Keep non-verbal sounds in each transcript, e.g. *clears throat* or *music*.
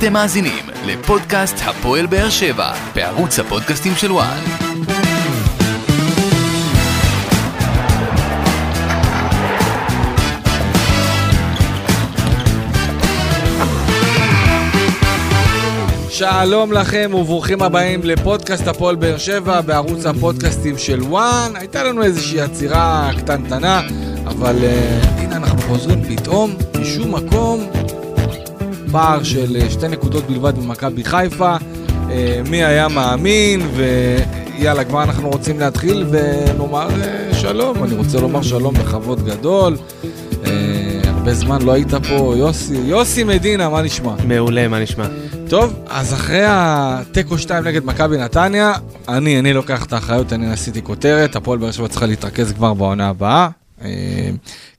אתם מאזינים לפודקאסט הפועל באר שבע בערוץ הפודקאסטים של וואן. שלום לכם וברוכים הבאים לפודקאסט הפועל באר שבע בערוץ הפודקאסטים של וואן. הייתה לנו איזושהי עצירה קטנטנה, אבל uh, הנה אנחנו חוזרים פתאום משום מקום. פער של uh, שתי נקודות בלבד ממכבי חיפה. Uh, מי היה מאמין ויאללה כבר אנחנו רוצים להתחיל ונאמר uh, שלום. אני רוצה לומר שלום בכבוד גדול. הרבה זמן לא היית פה, יוסי, יוסי מדינה, מה נשמע? מעולה, מה נשמע? טוב, אז אחרי התיקו 2 נגד מכבי נתניה, אני, אני לוקח את האחריות, אני עשיתי כותרת, הפועל באר שבע צריכה להתרכז כבר בעונה הבאה. אה,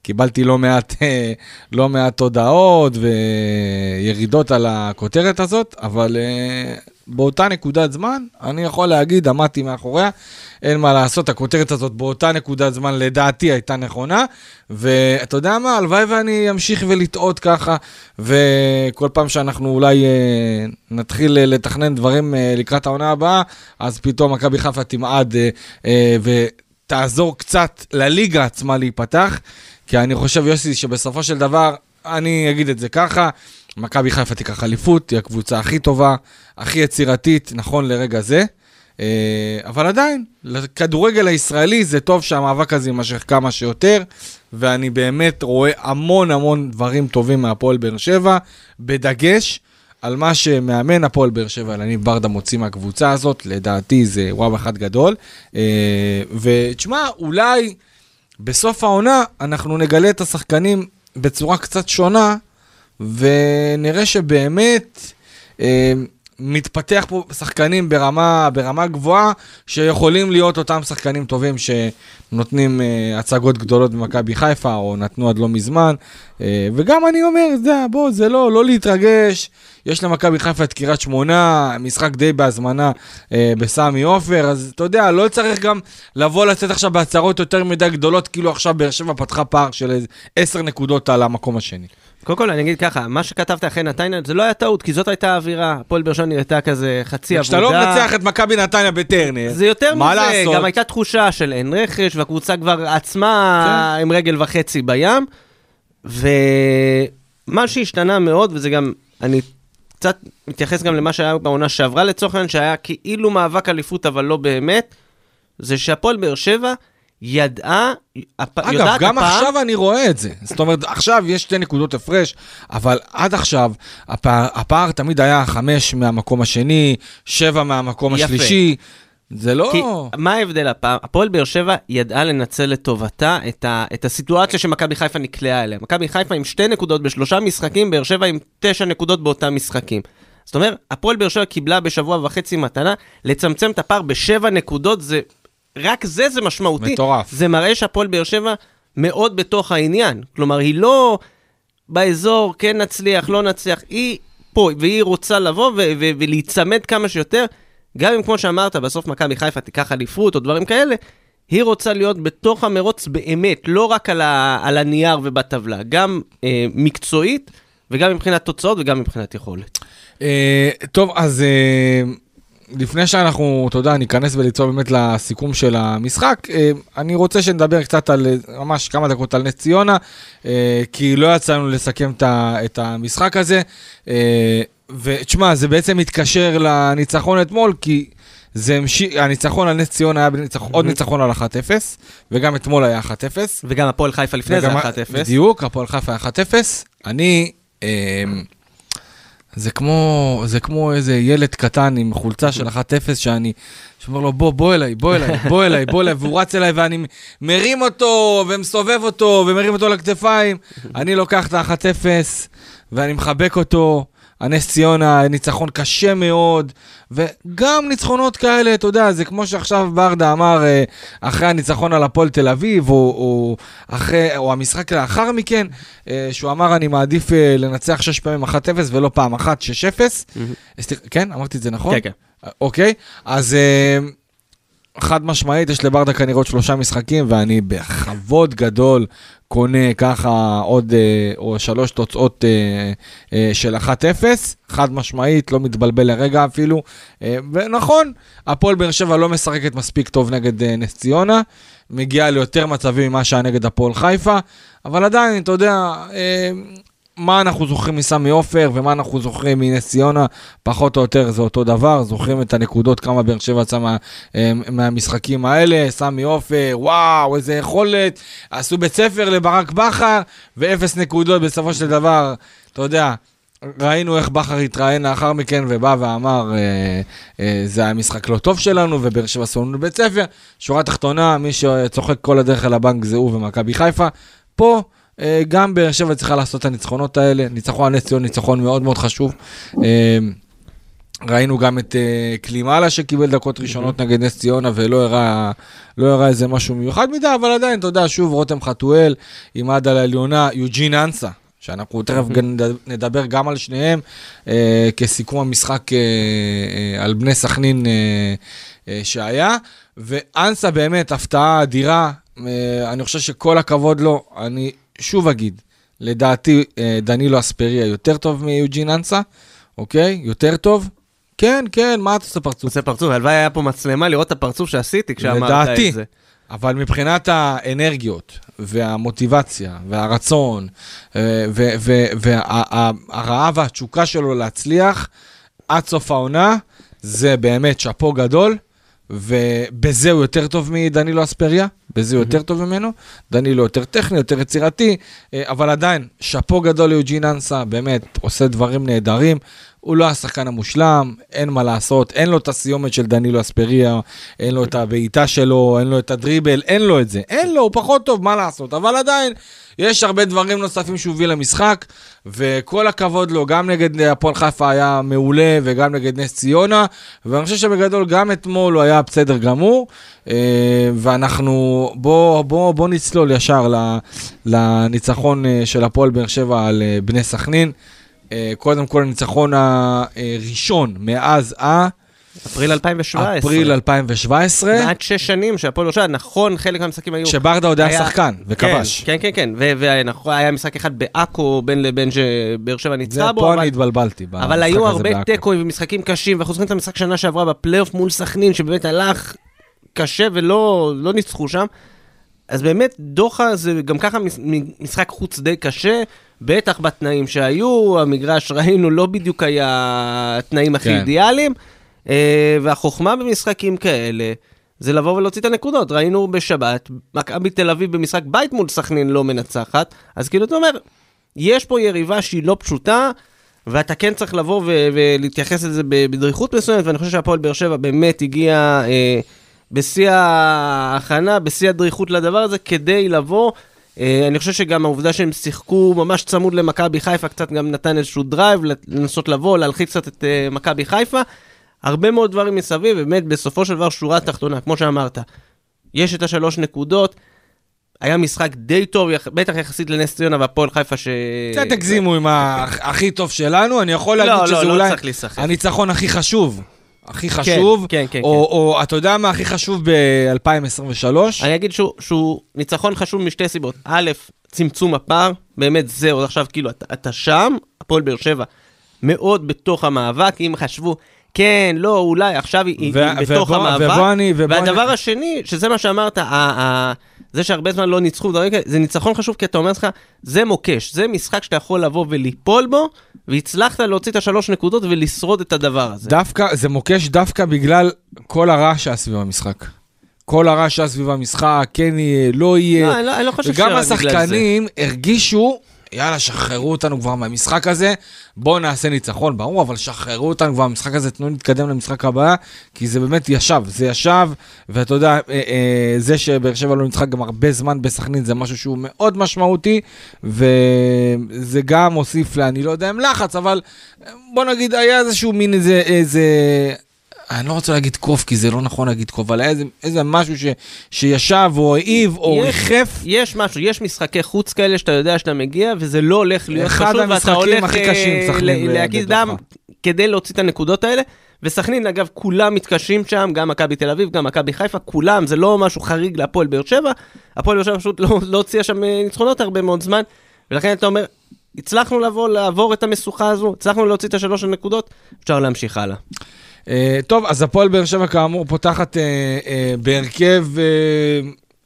קיבלתי לא מעט, אה, לא מעט הודעות וירידות על הכותרת הזאת, אבל אה, באותה נקודת זמן, אני יכול להגיד, עמדתי מאחוריה, אין מה לעשות, הכותרת הזאת באותה נקודת זמן לדעתי הייתה נכונה, ואתה יודע מה, הלוואי ואני אמשיך ולטעות ככה, וכל פעם שאנחנו אולי נתחיל לתכנן דברים לקראת העונה הבאה, אז פתאום מכבי חיפה תמעד אה, ותעזור קצת לליגה עצמה להיפתח, כי אני חושב, יוסי, שבסופו של דבר, אני אגיד את זה ככה, מכבי חיפה תיקח אליפות, היא הקבוצה הכי טובה, הכי יצירתית, נכון לרגע זה. אה, אבל עדיין, לכדורגל הישראלי זה טוב שהמאבק הזה יימשך כמה שיותר, ואני באמת רואה המון המון דברים טובים מהפועל באר שבע, בדגש על מה שמאמן הפועל באר שבע, אלניב ברדה מוציא מהקבוצה הזאת, לדעתי זה וואו אחד גדול. אה, ותשמע, אולי בסוף העונה אנחנו נגלה את השחקנים בצורה קצת שונה, ונראה שבאמת... מתפתח פה שחקנים ברמה, ברמה גבוהה, שיכולים להיות אותם שחקנים טובים שנותנים uh, הצגות גדולות במכבי חיפה, או נתנו עד לא מזמן. Uh, וגם אני אומר, זה, בוא, זה לא, לא להתרגש. יש למכבי חיפה את קריית שמונה, משחק די בהזמנה uh, בסמי עופר, אז אתה יודע, לא צריך גם לבוא לצאת עכשיו בהצהרות יותר מדי גדולות, כאילו עכשיו באר שבע פתחה פער של 10 נקודות על המקום השני. קודם כל, אני אגיד ככה, מה שכתבת אחרי נתניה, זה לא היה טעות, כי זאת הייתה האווירה. הפועל באר שבע נראתה כזה חצי עבודה. כשאתה לא מנצח את מכבי נתניה בטרנר, זה יותר מה מזה, לעשות? גם הייתה תחושה של אין רכש, והקבוצה כבר עצמה כן. עם רגל וחצי בים. ומה שהשתנה מאוד, וזה גם, אני קצת מתייחס גם למה שהיה בעונה שעברה לצורך העניין, שהיה כאילו מאבק אליפות, אבל לא באמת, זה שהפועל באר שבע ידעה, הפ... אגב, יודעת גם הפעם, עכשיו אני רואה את זה. זאת אומרת, עכשיו יש שתי נקודות הפרש, אבל עד עכשיו הפער, הפער תמיד היה חמש מהמקום השני, שבע מהמקום יפה. השלישי. זה לא... כי מה ההבדל הפעם? הפועל באר שבע ידעה לנצל לטובתה את, ה, את הסיטואציה שמכבי חיפה נקלעה אליה. מכבי חיפה עם שתי נקודות בשלושה משחקים, באר שבע עם תשע נקודות באותם משחקים. זאת אומרת, הפועל באר שבע קיבלה בשבוע וחצי מתנה, לצמצם את הפער בשבע נקודות, זה... רק זה זה משמעותי. מטורף. זה מראה שהפועל באר שבע מאוד בתוך העניין. כלומר, היא לא באזור, כן נצליח, לא נצליח, היא פה, והיא רוצה לבוא ו- ו- ולהיצמד כמה שיותר. גם אם כמו שאמרת, בסוף מכבי חיפה תיקח אליפות או דברים כאלה, היא רוצה להיות בתוך המרוץ באמת, לא רק על, ה- על הנייר ובטבלה, גם אה, מקצועית וגם מבחינת תוצאות וגם מבחינת יכולת. אה, טוב, אז אה, לפני שאנחנו, אתה יודע, ניכנס וליצור באמת לסיכום של המשחק, אה, אני רוצה שנדבר קצת על, אה, ממש כמה דקות על נס ציונה, אה, כי לא יצא לנו לסכם את המשחק הזה. ותשמע, זה בעצם מתקשר לניצחון אתמול, כי זה המשיך, הניצחון על נס ציונה היה בניצח, עוד ניצחון על 1-0, וגם אתמול היה 1-0. וגם הפועל חיפה לפני זה וגם- 1-0. בדיוק, הפועל חיפה 1-0. אני, אמ, זה כמו, זה כמו איזה ילד קטן עם חולצה של 1-0 שאני, שאומר לו בוא, בוא אליי, בוא אליי, בוא אליי, בוא אליי, והוא רץ אליי ואני מרים אותו ומסובב אותו ומרים אותו לכתפיים. אני לוקח את ה-1-0 ואני מחבק אותו. הנס ציונה, ניצחון קשה מאוד, וגם ניצחונות כאלה, אתה יודע, זה כמו שעכשיו ברדה אמר, אה, אחרי הניצחון על הפועל תל אביב, או, או, אחרי, או המשחק לאחר מכן, אה, שהוא אמר, אני מעדיף אה, לנצח שש פעמים 1-0 ולא פעם אחת 6-0. סליחה, כן, אמרתי את זה נכון? כן, כן. אוקיי, אז חד משמעית, יש לברדה כנראה עוד שלושה משחקים, ואני בכבוד גדול קונה ככה עוד אה, או שלוש תוצאות אה, אה, של 1-0, חד משמעית, לא מתבלבל לרגע אפילו. ונכון, הפועל באר שבע לא משחקת מספיק טוב נגד נס ציונה, מגיעה ליותר מצבים ממה שהיה נגד הפועל חיפה, אבל עדיין, אתה יודע, מה אנחנו זוכרים מסמי עופר ומה אנחנו זוכרים מנס ציונה, פחות או יותר זה אותו דבר, זוכרים את הנקודות, כמה באר שבע יצא אה, מהמשחקים האלה, סמי עופר, וואו, איזה יכולת, עשו בית ספר לברק בכר, ואפס נקודות בסופו של דבר, אתה יודע. ראינו איך בכר התראיין לאחר מכן ובא ואמר, אה, אה, זה היה משחק לא טוב שלנו, ובאר שבע עשו לנו בית ספר. שורה תחתונה, מי שצוחק כל הדרך על הבנק זה הוא ומכבי חיפה. פה, גם באר שבע צריכה לעשות את הניצחונות האלה. ניצחון נס ציון, ניצחון מאוד מאוד חשוב. אה, ראינו גם את אה, קלימאלה שקיבל דקות ראשונות נגד נס ציונה ולא הראה, לא הראה איזה משהו מיוחד מדי, אבל עדיין, אתה יודע, שוב, רותם חתואל, עם עד על העליונה, יוג'ין אנסה, שאנחנו תכף נדבר גם על שניהם, אה, כסיכום המשחק אה, אה, על בני סכנין אה, אה, שהיה. ואנסה באמת, הפתעה אדירה, אה, אני חושב שכל הכבוד לו, אני שוב אגיד, לדעתי אה, דנילו אספריה יותר טוב מיוג'ין אנסה, אוקיי? יותר טוב. כן, כן, מה אתה עושה פרצוף? עושה פרצוף, הלוואי היה פה מצלמה לראות את הפרצוף שעשיתי כשאמרת לדעתי. את זה. אבל מבחינת האנרגיות והמוטיבציה והרצון אה, והרעב והתשוקה שלו להצליח עד סוף העונה, זה באמת שאפו גדול, ובזה הוא יותר טוב מדנילו אספריה, בזה הוא יותר טוב ממנו. דנילו יותר טכני, יותר יצירתי, אה, אבל עדיין, שאפו גדול ליוג'ין אנסה, באמת, עושה דברים נהדרים. הוא לא השחקן המושלם, אין מה לעשות, אין לו את הסיומת של דנילו אספריה, אין לו את הבעיטה שלו, אין לו את הדריבל, אין לו את זה. אין לו, הוא פחות טוב, מה לעשות, אבל עדיין, יש הרבה דברים נוספים שהוא הביא למשחק, וכל הכבוד לו, גם נגד הפועל חיפה היה מעולה, וגם נגד נס ציונה, ואני חושב שבגדול גם אתמול הוא היה בסדר גמור, אה, ואנחנו, בוא, בוא, בוא נצלול ישר לניצחון אה, של הפועל באר שבע על אה, בני סכנין. קודם כל הניצחון הראשון מאז אפריל 2017. אפריל 2017, כמעט שש שנים שהפועל ירושלים, נכון, חלק מהמשחקים היו... שברדה עוד היה היה- שחקן וכבש. כן, כן, כן, כן. והיה משחק אחד בעכו בין לבין שבאר שבע זה ניצחה בו, פה אבל- אני התבלבלתי. אבל היו הרבה. תיקואים ומשחקים קשים, ואנחנו זוכרים את המשחק שנה שעברה בפלייאוף מול סכנין, שבאמת הלך קשה ולא לא ניצחו שם. אז באמת, דוחה זה גם ככה מש- משחק חוץ די קשה, בטח בתנאים שהיו, המגרש ראינו לא בדיוק היה התנאים הכי כן. אידיאליים, אה, והחוכמה במשחקים כאלה זה לבוא ולהוציא את הנקודות. ראינו בשבת, מכבי תל אביב במשחק בית מול סכנין לא מנצחת, אז כאילו אתה אומר, יש פה יריבה שהיא לא פשוטה, ואתה כן צריך לבוא ו- ולהתייחס לזה בדריכות מסוימת, ואני חושב שהפועל באר שבע באמת הגיע אה, בשיא ההכנה, בשיא הדריכות לדבר הזה, כדי לבוא. אה, אני חושב שגם העובדה שהם שיחקו ממש צמוד למכבי חיפה, קצת גם נתן איזשהו drive, לנסות לבוא, להלחיץ קצת את אה, מכבי חיפה. הרבה מאוד דברים מסביב, באמת, בסופו של דבר, שורה תחתונה, כמו שאמרת, יש את השלוש נקודות. היה משחק די טוב, בטח יחסית לנס ציונה והפועל חיפה ש... קצת הגזימו עם הכי טוב שלנו, אני יכול לא, להגיד לא, שזה לא אולי להיסחף. הניצחון הכי חשוב. הכי חשוב, כן, כן, או, או אתה יודע מה הכי חשוב ב-2023? אני אגיד שהוא, שהוא ניצחון חשוב משתי סיבות. א', צמצום הפער, באמת זהו, עכשיו כאילו אתה, אתה שם, הפועל באר שבע, מאוד בתוך המאבק, אם חשבו, כן, לא, אולי, עכשיו היא, היא ו- בתוך ובוא- המאבק. ובוא אני- ובוא והדבר אני- השני, שזה מה שאמרת, ה- ה- זה שהרבה זמן לא ניצחו, זה ניצחון חשוב, כי אתה אומר לך, זה מוקש, זה משחק שאתה יכול לבוא וליפול בו, והצלחת להוציא את השלוש נקודות ולשרוד את הדבר הזה. דווקא, זה מוקש דווקא בגלל כל הרעש שהיה סביב המשחק. כל הרעש שהיה סביב המשחק, כן יהיה, לא יהיה. לא, אני לא, אני לא חושב וגם שרק בגלל זה. השחקנים הרגישו, יאללה, שחררו אותנו כבר מהמשחק הזה, בואו נעשה ניצחון, ברור, אבל שחררו אותנו כבר מהמשחק הזה, תנו להתקדם למשחק הבא, כי זה באמת ישב, זה ישב, ואתה יודע, אה, אה, זה שבאר שבע לא ניצחה גם הרבה זמן בסכנין, זה משהו שהוא מאוד משמעותי, וזה גם הוסיף לה, אני לא יודע אם לחץ, אבל אה, בוא נגיד, היה איזשהו מין איזה... איזה אני לא רוצה להגיד קוף, כי זה לא נכון להגיד קוף, אבל היה איזה, איזה משהו ש, שישב או העיב או יש- ריחף. יש משהו, יש משחקי חוץ כאלה שאתה יודע שאתה מגיע, וזה לא הולך להיות אחד חשוב, ואתה המשחקים הולך הכי אה, קשים, סכנין להגיד. דם כדי להוציא את הנקודות האלה. וסכנין, אגב, כולם מתקשים שם, גם מכבי תל אביב, גם מכבי חיפה, כולם, זה לא משהו חריג להפועל באר שבע. הפועל באר שבע פשוט לא, לא הוציאה שם אה, ניצחונות הרבה מאוד זמן, ולכן אתה אומר, הצלחנו לבוא, לעבור את המשוכה הזו, הצלחנו להוציא את השלוש הנקודות, אפשר להמשיך הלאה. אה, טוב, אז הפועל באר שבע כאמור פותחת אה, אה, בהרכב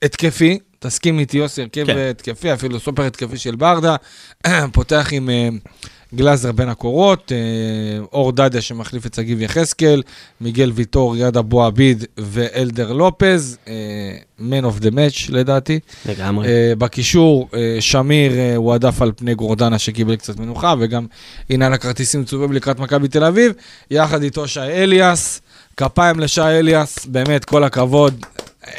התקפי, תסכים איתי יוסי, הרכב כן. התקפי, אפילו סופר התקפי של ברדה, *clears throat* פותח עם גלאזר בין הקורות, אה, אור דדיה שמחליף את שגיב יחזקאל, מיגל ויטור, יד אבו עביד ואלדר לופז, man of the match לדעתי. לגמרי. אה, בקישור, אה, שמיר הועדף על פני גורדנה שקיבל קצת מנוחה, וגם עניין הכרטיסים צובב לקראת מכבי תל אביב, יחד איתו שי אליאס, כפיים לשי אליאס, באמת, כל הכבוד,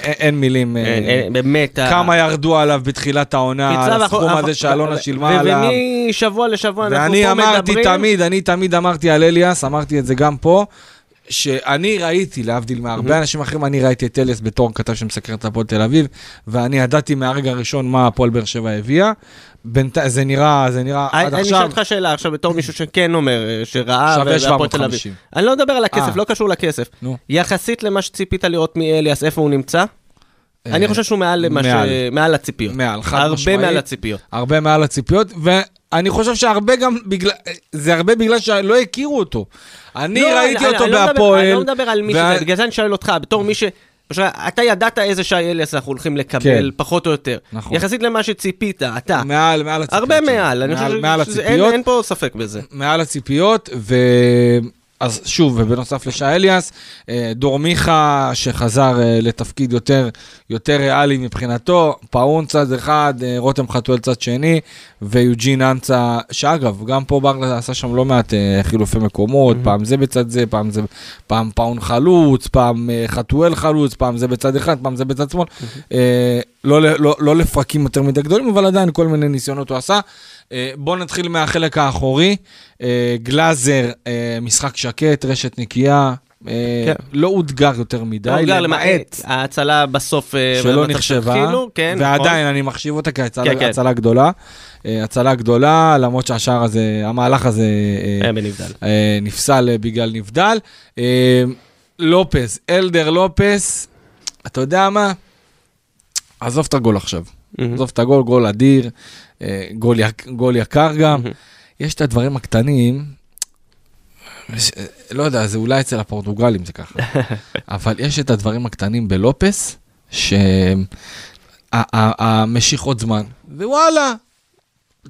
אין, מילים. אה, באמת. כמה ירדו עליו בתחילת העונה, על הסכום הזה שאלונה שילמה עליו. ומשבוע לשבוע אנחנו ואני פה אמרתי מדברים. תמיד, אני תמיד אמרתי על אליאס, אמרתי את זה גם פה, שאני ראיתי, להבדיל מהרבה אנשים אחרים, אני ראיתי את אליאס בתור כתב שמסקר את הפועל תל אביב, ואני ידעתי מהרגע הראשון מה הפועל באר שבע הביאה. בינתיים, זה נראה, זה נראה אני עד אני אשאל עכשיו, אותך שאלה עכשיו בתור מישהו שכן אומר, אה, שראה, והפועל תל אביב. 750. אני לא מדבר על הכסף, אה. לא קשור לכסף. נו. יחסית למה שציפית לראות מאליאס, איפה הוא נמצא? אני אה, חושב שהוא מעל למה ש... מעל. מעל הציפיות. מעל, חד הרבה משמעית. מעל הציפיות. הרבה מעל הציפיות, ואני חושב שהרבה גם בגלל, זה הרבה בגלל שלא הכירו אותו. אני לא, ראיתי אני- אותו אני לא בהפועל. אני לא מדבר על מי וה- שזה, בגלל זה אני שואל אותך, בתור מי ש... פשוט, אתה ידעת איזה שי אליאס אנחנו הולכים לקבל, כן. פחות או יותר. נכון. יחסית למה שציפית, אתה. מעל, מעל הציפיות. הרבה שלי. מעל, אני חושב מעל שזה- אין- הציפיות. אין פה ספק בזה. מעל הציפיות, ו... אז שוב, ובנוסף לשי אליאס, אה, דור מיכה, שחזר אה, לתפקיד יותר, יותר ריאלי מבחינתו, פאון צד אחד, אה, רותם חתואל צד שני, ויוג'ין אנצה, שאגב, גם פה ברדה עשה שם לא מעט חילופי מקומות, פעם זה בצד זה, פעם זה, פעם פאון חלוץ, פעם חתואל חלוץ, פעם זה בצד אחד, פעם זה בצד שמאל. אה, לא, לא, לא לפרקים יותר מדי גדולים, אבל עדיין כל מיני ניסיונות הוא עשה. אה, בואו נתחיל מהחלק האחורי. אה, גלאזר, אה, משחק שקט, רשת נקייה. כן. לא אותגר יותר מדי, לא, גר, למעט ההצלה בסוף... שלא נחשבה, שהתחילו, כן, נכון. ועדיין אני מחשיב אותה כן, כן. כהצלה גדולה. הצלה גדולה, למרות שהשער הזה, המהלך הזה אה, בנבדל. נפסל בגלל נבדל. אה, לופס, אלדר לופס, אתה יודע מה? עזוב את הגול עכשיו. מהמם. עזוב את הגול, גול אדיר, אה, גול, יק, גול יקר גם. מהמם. יש את הדברים הקטנים, ש- לא יודע, זה אולי אצל הפורטוגלים זה ככה, *laughs* אבל יש את הדברים הקטנים בלופס, שהמשיכות זמן, ווואלה,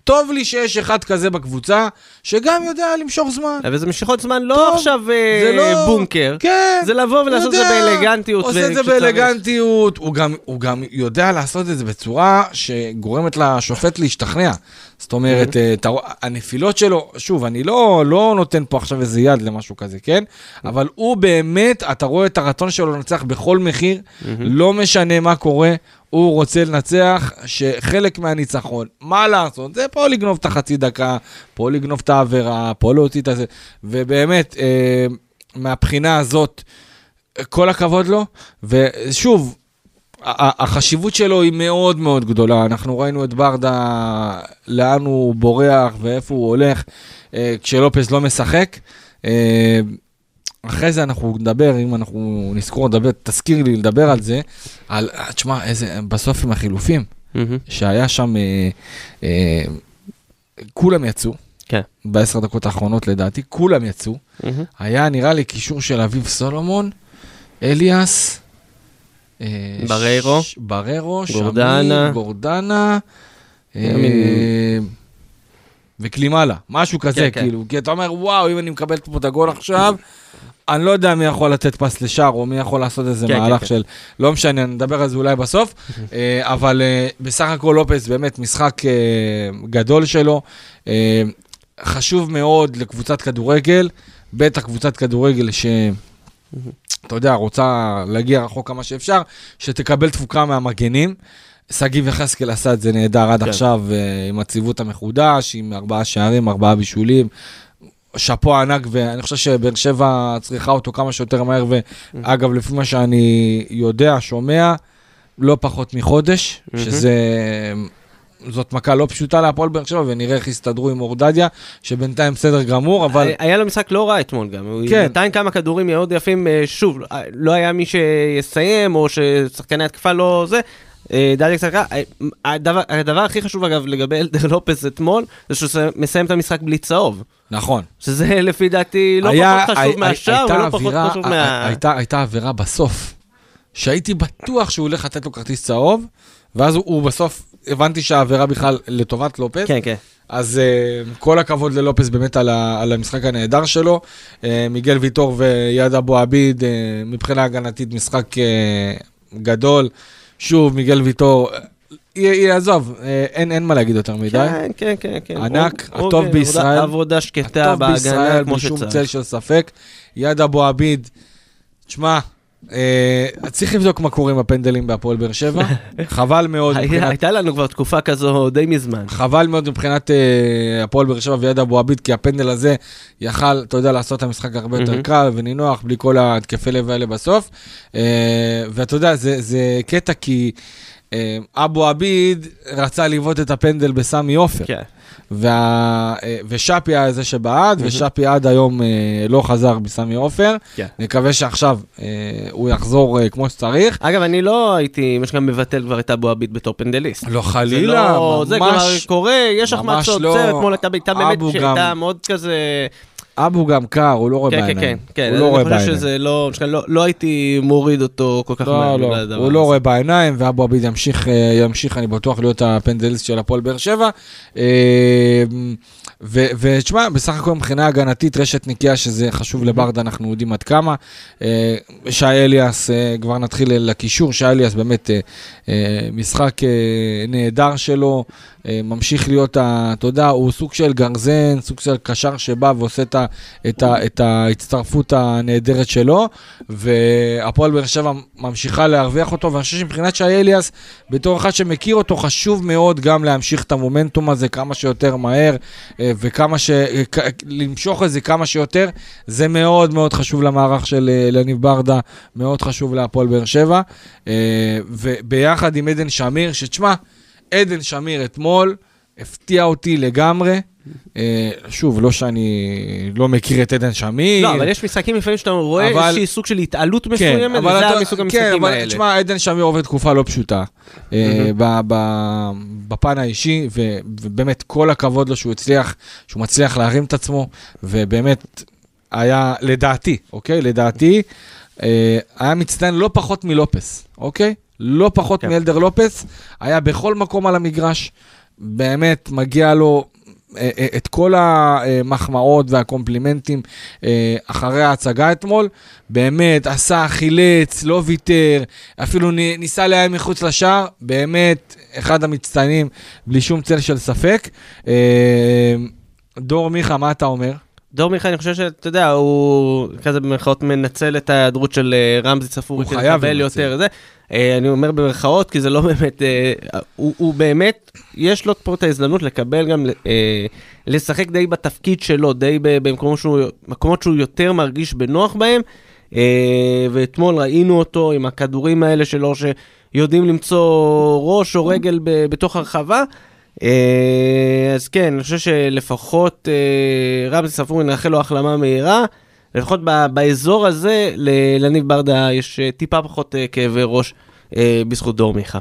טוב לי שיש אחד כזה בקבוצה, שגם יודע למשוך זמן. אבל זה משיכות זמן לא טוב, עכשיו אה, זה לא- בונקר. כן. זה לבוא ולעשות את זה יודע, באלגנטיות. עושה את זה. באלגנטיות, הוא גם, הוא גם יודע לעשות את זה בצורה שגורמת לשופט להשתכנע. זאת אומרת, אה, אתה רואה- הנפילות שלו, שוב, אני לא, לא נותן פה עכשיו איזה יד למשהו כזה, כן? אבל הוא באמת, אתה רואה את הרצון שלו לנצח בכל מחיר, לא משנה מה קורה, הוא רוצה לנצח, שחלק מהניצחון, מה לעשות? זה פה לגנוב את החצי דקה, פה לגנוב את העבירה, פה להוציא את הזה, ובאמת, אה, מהבחינה הזאת, כל הכבוד לו, ושוב, החשיבות שלו היא מאוד מאוד גדולה. אנחנו ראינו את ברדה, לאן הוא בורח ואיפה הוא הולך, אה, כשלופס לא משחק. אה, אחרי זה אנחנו נדבר, אם אנחנו נזכור לדבר, תזכיר לי לדבר על זה, על, אה, תשמע, איזה, בסוף עם החילופים, מהמם. שהיה שם, אה, אה, כולם יצאו, כן. בעשר דקות האחרונות לדעתי, כולם יצאו. מהמם. היה נראה לי קישור של אביב סולומון, אליאס, אה, בריירו. ש- בריירו, גורדנה. שמיר, גורדנה, אה, ימין. וקלימאלה, משהו כזה, כן, כן. כאילו, כי אתה אומר, וואו, אם אני מקבל פה את הגול עכשיו, אני לא יודע מי יכול לתת פס לשער, או מי יכול לעשות איזה כן, מהלך כן, של, לא משנה, נדבר על זה אולי בסוף, *laughs* אה, אבל בסך הכל לופס באמת משחק גדול שלו, חשוב מאוד לקבוצת כדורגל, בטח קבוצת כדורגל ש... אתה יודע, רוצה להגיע רחוק כמה שאפשר, שתקבל תפוקה מהמגנים. שגיב יחזקאל עשה את זה נהדר עד כן. עכשיו, אה, עם הציוות המחודש, עם ארבעה שערים, ארבעה בישולים. שאפו ענק, ואני חושב שבאר שבע צריכה אותו כמה שיותר מהר, ואגב, לפי מה שאני יודע, שומע, לא פחות מחודש. שזה זאת מכה לא פשוטה להפועל באר שבע, ונראה איך יסתדרו עם אורדדיה, שבינתיים בסדר גמור, אבל... היה לו משחק לא רע אתמול גם, הוא כן. נתן כמה כדורים מאוד יפים, אה, שוב, אה, לא היה מי שיסיים, או ששחקני התקפה לא זה. אה, דליה קצת אה, הדבר, הדבר הכי חשוב אגב לגבי אלדר לופס אתמול, זה שהוא מסיים את המשחק בלי צהוב. נכון. שזה לפי דעתי לא היה- פחות חשוב מהשאר, ולא פחות חשוב מה... הייתה- הייתה עבירה בסוף, שהייתי בטוח שהוא הולך לתת לו כרטיס צהוב, ואז הוא- הוא בסוף, הבנתי שהעבירה בכלל לטובת לופס. כן, כן. אז uh, כל הכבוד ללופס באמת על, ה, על המשחק הנהדר שלו. Uh, מיגל ויטור ויד אבו עביד, uh, מבחינה הגנתית משחק uh, גדול. שוב, מיגל ויטור, י- י- עזוב, uh, אין, אין מה להגיד יותר מדי. כן, כן, כן, כן. ענק, הוא- הטוב הוא- בישראל. עבודה- עבודה שקטה הטוב בישראל, בהגנה כמו בלי שום צל שצריך. של ספק. יד אבו עביד, תשמע, צריך לבדוק מה קורה עם הפנדלים בהפועל באר שבע. *laughs* חבל מאוד מבחינת הייתה לנו כבר תקופה כזו די מזמן. חבל מאוד מבחינת אה, הפועל באר שבע ויד אבו עביד, כי הפנדל הזה יכל, אתה יודע, לעשות את המשחק הרבה יותר. קל ונינוח, בלי כל התקפי לב האלה בסוף. אה, ואתה יודע, זה, זה קטע כי אבו עביד רצה לבעוט את הפנדל בסמי עופר. כן. וה... אה, ושאפי היה זה שבעט, מהמם. ושאפי עד היום אה, לא חזר בסמי עופר. כן. נקווה שעכשיו אה, הוא יחזור אה, כמו שצריך. אגב, אני לא הייתי, יש גם מבטל כבר את אבו עביד בתור פנדליסט. לא זה חלילה, לא- זה כלומר ממש, קורה, יש החמצות, לא. בסדר, אתמול הייתה בעיטה באמת שהייתה גם- מאוד כזה... אבו גם קר, הוא לא רואה כן, כן, בעיניים. כן, כן, הוא לא רואה אני חושב בעיניים. שזה לא, לא- לא הייתי מוריד אותו כל כך לא, מהר. לא, הדבר הוא לא. רואה בעיניים, ואבו עביד ימשיך, אה, ימשיך, אני בטוח, להיות הפנדליסט של הפועל באר שבע. אה, ותשמע, בסך הכל מבחינה הגנתית, רשת נקייה, שזה חשוב לברדה, אנחנו יודעים עד כמה. אה, שי אליאס, כבר נתחיל לקישור, שי אליאס באמת משחק נהדר שלו, ממשיך להיות, אתה יודע, הוא סוג של גרזן, סוג של קשר שבא ועושה את, ה- את, ה- את ההצטרפות הנהדרת שלו, והפועל באר שבע ממשיכה להרוויח אותו, ואני חושב שמבחינת שי אליאס, בתור אחד שמכיר אותו, חשוב מאוד גם להמשיך את המומנטום הזה כמה שיותר מהר, אה, וכמה ש... אה, למשוך את זה כמה שיותר, זה מאוד מאוד חשוב למערך של אה, לניב ברדה, מאוד חשוב להפועל באר שבע, אה, וביחד עם עדן שמיר, שתשמע, עדן שמיר אתמול הפתיע אותי לגמרי. אה, שוב, לא שאני לא מכיר את עדן שמיר. לא, אבל יש משחקים לפעמים שאתה רואה אבל- איזושהי סוג של התעלות כן, מסוימת, וזה אתה- מסוג כן, המשחקים אבל האלה. תשמע, עדן שמיר עובר תקופה לא פשוטה אה, בפן האישי, ובאמת כל הכבוד לו שהוא הצליח, שהוא מצליח להרים את עצמו, ובאמת היה, לדעתי, אוקיי? לדעתי, אה, היה מצטיין לא פחות מלופס, אוקיי? לא פחות כן. מאלדר לופס, היה בכל מקום על המגרש, באמת מגיע לו אה, אה, את כל המחמאות והקומפלימנטים אה, אחרי ההצגה אתמול. באמת, עשה, חילץ, לא ויתר, אפילו ניסה לאיים מחוץ לשער, באמת, אחד המצטיינים, בלי שום צל של ספק. דור מיכה, מה אתה אומר? דור מיכה, אני חושב שאתה יודע, הוא כזה במרכאות מנצל את ההיעדרות של אה, רמזי צפורי הוא חייב לקבל לנצל. יותר זה. אה, אני אומר במרכאות, כי זה לא *laughs* באמת, אה, הוא הוא באמת, יש לו פה את ההזדמנות לקבל גם, לשחק די בתפקיד שלו, די במקומות שהוא, שהוא יותר מרגיש בנוח בהם. ואתמול ראינו אותו עם הכדורים האלה שלו, שיודעים למצוא ראש או רגל בתוך הרחבה. אה, אז כן, אני חושב שלפחות אה, רמזי ספורי נאחל לו החלמה מהירה. לפחות באזור הזה, לניב ברדה יש אה, טיפה פחות כאבי ראש בזכות דור מיכה.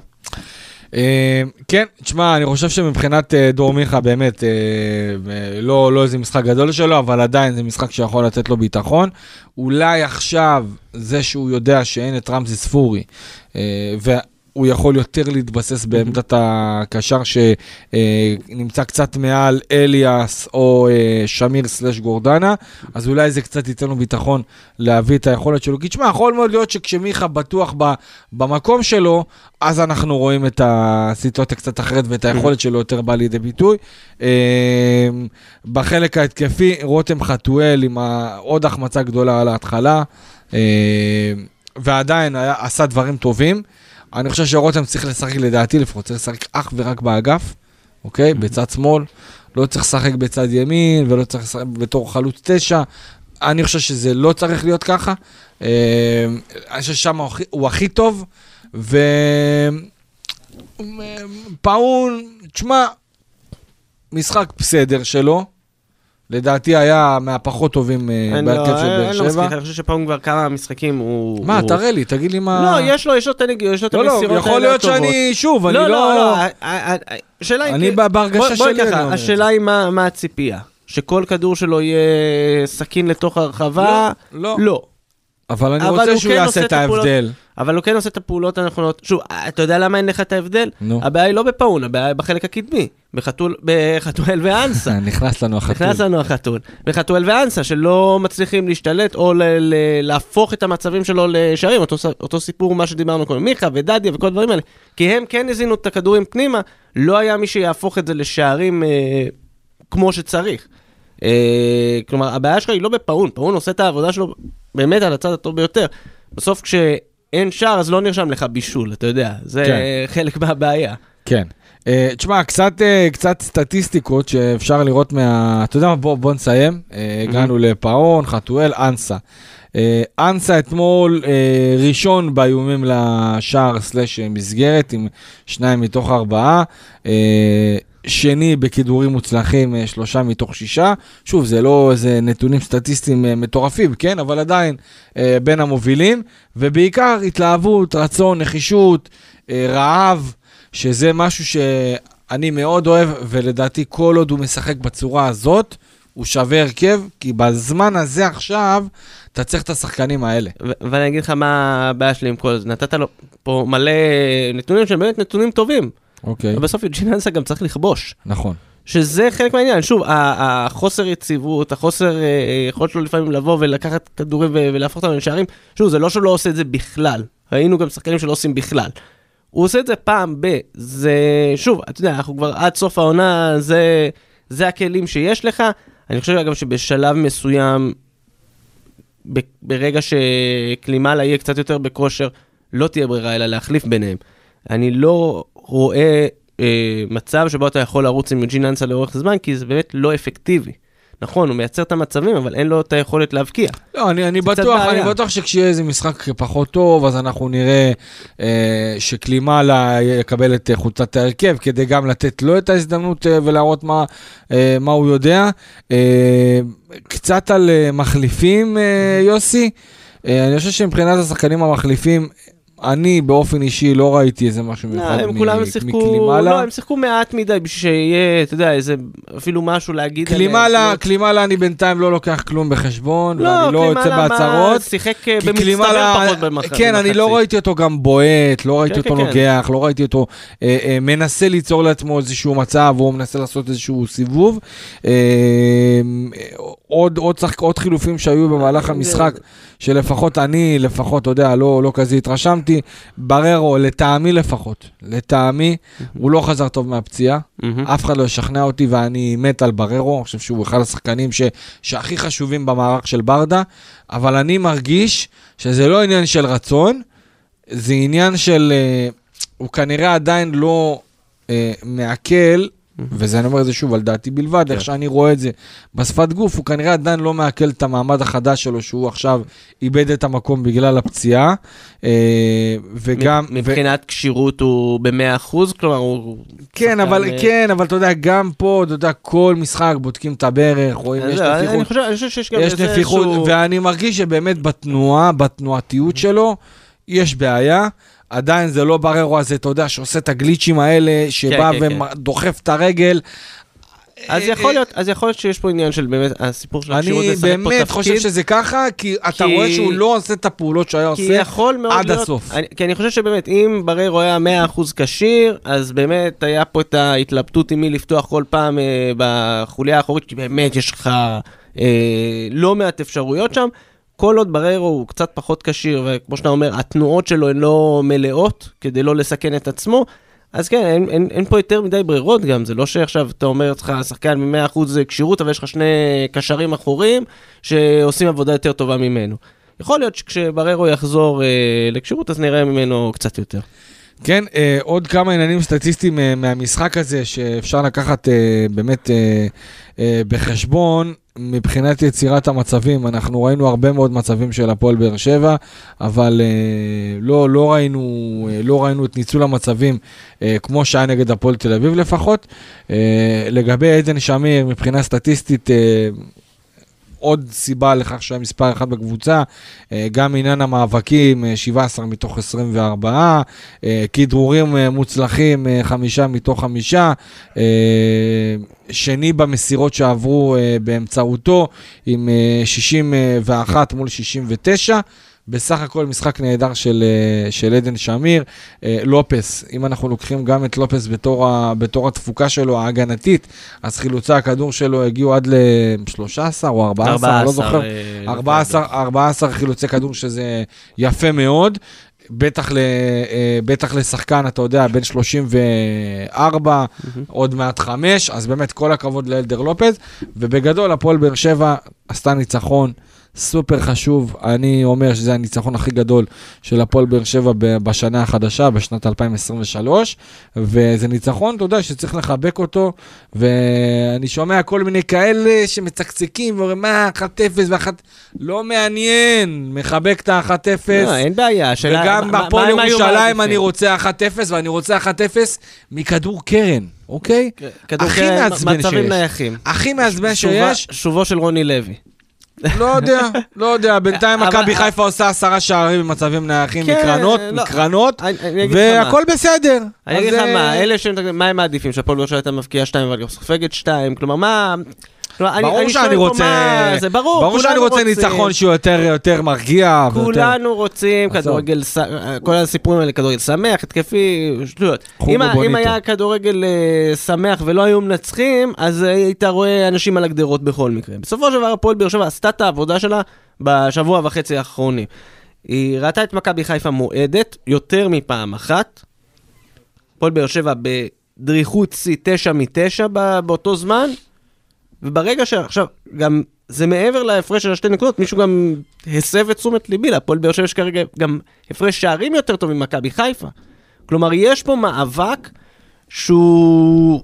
כן, תשמע, אני חושב שמבחינת דור מיכה, באמת, לא, לא איזה משחק גדול שלו, אבל עדיין זה משחק שיכול לתת לו ביטחון. אולי עכשיו, זה שהוא יודע שאין את רמזי ספורי, והוא יכול יותר להתבסס בעמדת הקשר שנמצא קצת מעל אליאס או אה, שמיר סלש גורדנה, אז אולי זה קצת ייתן לו ביטחון להביא את היכולת שלו. כי תשמע, יכול מאוד להיות שכשמיכה בטוח במקום שלו, אז אנחנו רואים את הסיטואציה קצת אחרת ואת היכולת שלו יותר באה לידי ביטוי. אה, בחלק ההתקפי, רותם חתואל עם עוד החמצה גדולה על ההתחלה, אה, ועדיין היה, עשה דברים טובים. אני חושב שרותם צריך לשחק, לדעתי לפחות, צריך לשחק אך ורק באגף, אוקיי? בצד שמאל. לא צריך לשחק בצד ימין ולא צריך לשחק בתור חלוץ תשע. אני חושב שזה לא צריך להיות ככה. אה, אני חושב ששם הוא הכי- הוא הכי טוב, ו... פאון, תשמע, משחק בסדר שלו, לדעתי היה מהפחות טובים אה, בהרכב לא- של באר לא מסכים, שבע. אני חושב שפעם כבר כמה משחקים הוא... מה, תראה לי, תגיד לי מה... לא, יש לו, יש לו את יש לו את לא, לא, המסירות יכול האלה להיות הטובות. שאני, שוב, אני לא, לא... לא, לא, השאלה היא... אני בהרגשה שלי אני אומר. השאלה היא מה הציפייה. שכל כדור שלו יהיה סכין לתוך הרחבה? לא. לא. אבל אני רוצה הוא שהוא כן יעשה את ההבדל. אבל הוא כן עושה את הפעולות הנכונות. שוב, אתה יודע למה אין לך את ההבדל? נו. הבעיה היא לא בפאון, הבעיה היא בחלק הקדמי. בחתול- בחתואל ואנסה. *laughs* נכנס לנו החתול. נכנס לנו החתול. וחתואל ואנסה, שלא מצליחים להשתלט או ל- ל- להפוך את המצבים שלו לשערים. אותו, אותו סיפור, מה שדיברנו קודם, מיכה ודדיה וכל הדברים האלה. כי הם כן הזינו את הכדורים פנימה, לא היה מי שיהפוך את זה לשערים אה, כמו שצריך. אה, כלומר, הבעיה שלך היא לא בפאון, פאון עושה את העבודה שלו באמת על הצד הטוב ביותר. בסוף כשאין שער, אז לא נרשם לך בישול, אתה יודע, זה כן. חלק מהבעיה. כן. אה, תשמע, קצת, אה, קצת סטטיסטיקות שאפשר לראות מה... אתה יודע מה, בוא, בוא נסיים. אה, הגענו לפאון, חתואל, אנסה. אה, אנסה אתמול אה, ראשון באיומים לשער סלאש מסגרת עם שניים מתוך ארבעה. אה, שני בכידורים מוצלחים, אה, שלושה מתוך שישה. שוב, זה לא איזה נתונים סטטיסטיים אה, מטורפים, כן? אבל עדיין אה, בין המובילים. ובעיקר התלהבות, רצון, נחישות, רעב. שזה משהו שאני מאוד אוהב, ולדעתי כל עוד הוא משחק בצורה הזאת, הוא שווה הרכב, כי בזמן הזה עכשיו, אתה צריך את השחקנים האלה. ו- ואני אגיד לך מה הבעיה שלי עם כל זה, נתת לו פה מלא נתונים שהם באמת נתונים טובים, אוקיי, ובסוף יוג'ין אנסה גם צריך לכבוש, נכון. שזה חלק מהעניין, שוב, החוסר יציבות, החוסר אה, יכולת שלו לפעמים לבוא ולקחת כדורים ולהפוך אותם לשערים, שוב, זה לא שהוא לא עושה את זה בכלל, ראינו גם שחקנים שלא עושים בכלל. הוא עושה את זה פעם ב... זה... שוב, אתה יודע, אנחנו כבר עד סוף העונה, זה, זה הכלים שיש לך. אני חושב גם שבשלב מסוים, ב- ברגע שקלימאלה יהיה קצת יותר בכושר, לא תהיה ברירה אלא להחליף ביניהם. אני לא רואה אה, מצב שבו אתה יכול לרוץ עם יוג'ין אנסה לאורך זמן, כי זה באמת לא אפקטיבי. נכון, הוא מייצר את המצבים, אבל אין לו את היכולת להבקיע. לא, אני, אני בטוח, אני בעיה. בטוח שכשיהיה איזה משחק פחות טוב, אז אנחנו נראה אה, שקלימאלה יקבל את חולצת ההרכב, כדי גם לתת לו את ההזדמנות אה, ולהראות מה, אה, מה הוא יודע. אה, קצת על אה, מחליפים, אה, יוסי. אה, אני חושב שמבחינת השחקנים המחליפים, אני באופן אישי לא ראיתי איזה משהו לא, מיוחד הם כולם שיחקו. לא, הם שיחקו מעט מדי בשביל שיהיה, אתה יודע, איזה, אפילו משהו להגיד עליהם. קלימאלה, לא- אני בינתיים לא לוקח כלום בחשבון, לא, ואני לא יוצא בהצהרות. מה, שיחק אה, במצטבר פחות במחצית. כן, אני לא ראיתי אותו גם בועט, לא ראיתי כן, אותו כן, נוגח, לא ראיתי אותו אה, אה, מנסה ליצור לעצמו איזשהו מצב, או מנסה לעשות איזשהו סיבוב. עוד, עוד, שחק, עוד חילופים שהיו במהלך המשחק, שלפחות אני, לפחות, אתה יודע, לא, לא כזה התרשמתי. בררו, לטעמי לפחות, לטעמי, הוא לא חזר טוב מהפציעה. אף אחד לא ישכנע אותי ואני מת על בררו, אני חושב שהוא אחד השחקנים ש... שהכי חשובים במערך של ברדה, אבל אני מרגיש שזה לא עניין של רצון, זה עניין של... אה, הוא כנראה עדיין לא אה, מעכל, וזה אני אומר את זה שוב על דעתי בלבד, איך כן. שאני רואה את זה בשפת גוף, הוא כנראה עדיין לא מעכל את המעמד החדש שלו, שהוא עכשיו איבד את המקום בגלל הפציעה, אה, וגם... מבחינת כשירות הוא ב-100%, כלומר הוא... כן, אבל אה, כן, אבל אתה יודע, גם פה, אתה יודע, כל משחק בודקים את הברך, רואים, אז יש נפיחות, אני חושב שיש גם יש איזה נפיחות, איזשהו... ואני מרגיש שבאמת בתנועה, בתנועתיות שלו, יש בעיה. עדיין זה לא בררו הזה, אתה יודע, שעושה את הגליצ'ים האלה, שבא כן, כן. ודוחף את הרגל. אז יכול להיות, אז יכול להיות שיש פה עניין של באמת, הסיפור של הכשירות אני לשחק פה תפקיד. באמת חושב שזה ככה, כי אתה כי- רואה שהוא לא עושה את הפעולות שהיה עושה. עד להיות, הסוף. אני, כי אני חושב שבאמת, אם בררו היה 100% כשיר, אז באמת היה פה את ההתלבטות עם מי לפתוח כל פעם אה, בחוליה האחורית, כי באמת יש לך אה, לא מעט אפשרויות שם. כל עוד בררו הוא קצת פחות כשיר, וכמו שאתה אומר, התנועות שלו הן לא מלאות, כדי לא לסכן את עצמו, אז כן, אין, אין, אין פה יותר מדי ברירות גם, זה לא שעכשיו אתה אומר לך, שחקן מ-100% כשירות, אבל יש לך שני קשרים אחוריים שעושים עבודה יותר טובה ממנו. יכול להיות שכשבררו יחזור אה, לכשירות, אז נראה ממנו קצת יותר. כן, אה, עוד כמה עניינים סטטיסטיים אה, מהמשחק הזה שאפשר לקחת אה, באמת אה, אה, בחשבון. מבחינת יצירת המצבים, אנחנו ראינו הרבה מאוד מצבים של הפועל באר שבע, אבל אה, לא, לא, ראינו, אה, לא ראינו את ניצול המצבים אה, כמו שהיה נגד הפועל תל אביב לפחות. אה, לגבי עדן שמיר, מבחינה סטטיסטית, אה, עוד סיבה לכך שהיה מספר אחד בקבוצה, אה, גם עניין המאבקים, אה, 17 מתוך 24, אה, כדרורים אה, מוצלחים, אה, חמישה מתוך חמישה, אה, שני במסירות שעברו אה, באמצעותו, עם אה, 61 מול 69. בסך הכל משחק נהדר של, אה, של עדן שמיר. אה, לופס, אם אנחנו לוקחים גם את לופס בתור, ה, בתור התפוקה שלו ההגנתית, אז חילוצי הכדור שלו הגיעו עד ל-13 או 14, אני לא זוכר. אה, 14, 14 חילוצי כדור שזה יפה מאוד. בטח, ל, אה, בטח לשחקן, אתה יודע, בן 34, עוד מעט 5, אז באמת כל הכבוד לאלדר לופז. ובגדול, הפועל באר שבע עשתה ניצחון סופר חשוב. אני אומר שזה הניצחון הכי גדול של הפועל באר שבע בשנה החדשה, בשנת 2023. וזה ניצחון, אתה יודע, שצריך לחבק אותו. ואני שומע כל מיני כאלה שמצקצקים ואומרים, מה, 1-0 ו-1... לא מעניין, מחבק את ה-1-0. לא, אין בעיה. השאלה- וגם בהפועל ירושלים? אני רוצה 1-0, ואני רוצה 1-0 מכדור קרן, אוקיי? כדור הכי מעצבן מצבים שיש. נייחים. הכי מעצבן שיש, שובו של רוני לוי. לא יודע, לא יודע, בינתיים מכבי חיפה עושה עשרה שערים במצבים נייחים כן, מקרנות, לא. מקרנות. והכל בסדר. אני אגיד לך אה, מה, אלה שהם, מה הם מעדיפים? שהפועל שבע הייתה מבקיעה 2 אבל סופגת 2, כלומר מה... אני- ברור אני שאני רוצה, זה ברור, ברור שאני רוצה רוצים. ניצחון שהוא יותר יותר מרגיע. ויותר- כולנו רוצים עזוב. כדורגל, ס- כל הסיפורים האלה, כדורגל שמח, התקפי, שטויות. אם. היה כדורגל אה, שמח ולא היו מנצחים, אז היית רואה אנשים על הגדרות בכל מקרה. בסופו של דבר הפועל באר שבע עשתה את העבודה שלה בשבוע וחצי האחרונים. היא ראתה את מכבי חיפה מועדת יותר מפעם אחת. הפועל באר שבע בדריכות שיא 9 מ-9 באותו זמן, וברגע שעכשיו, גם זה מעבר להפרש של השתי נקודות, מישהו גם הסב את תשומת ליבי, להפועל באר שבע יש כרגע גם הפרש שערים יותר טוב ממכבי חיפה. כלומר, יש פה מאבק שהוא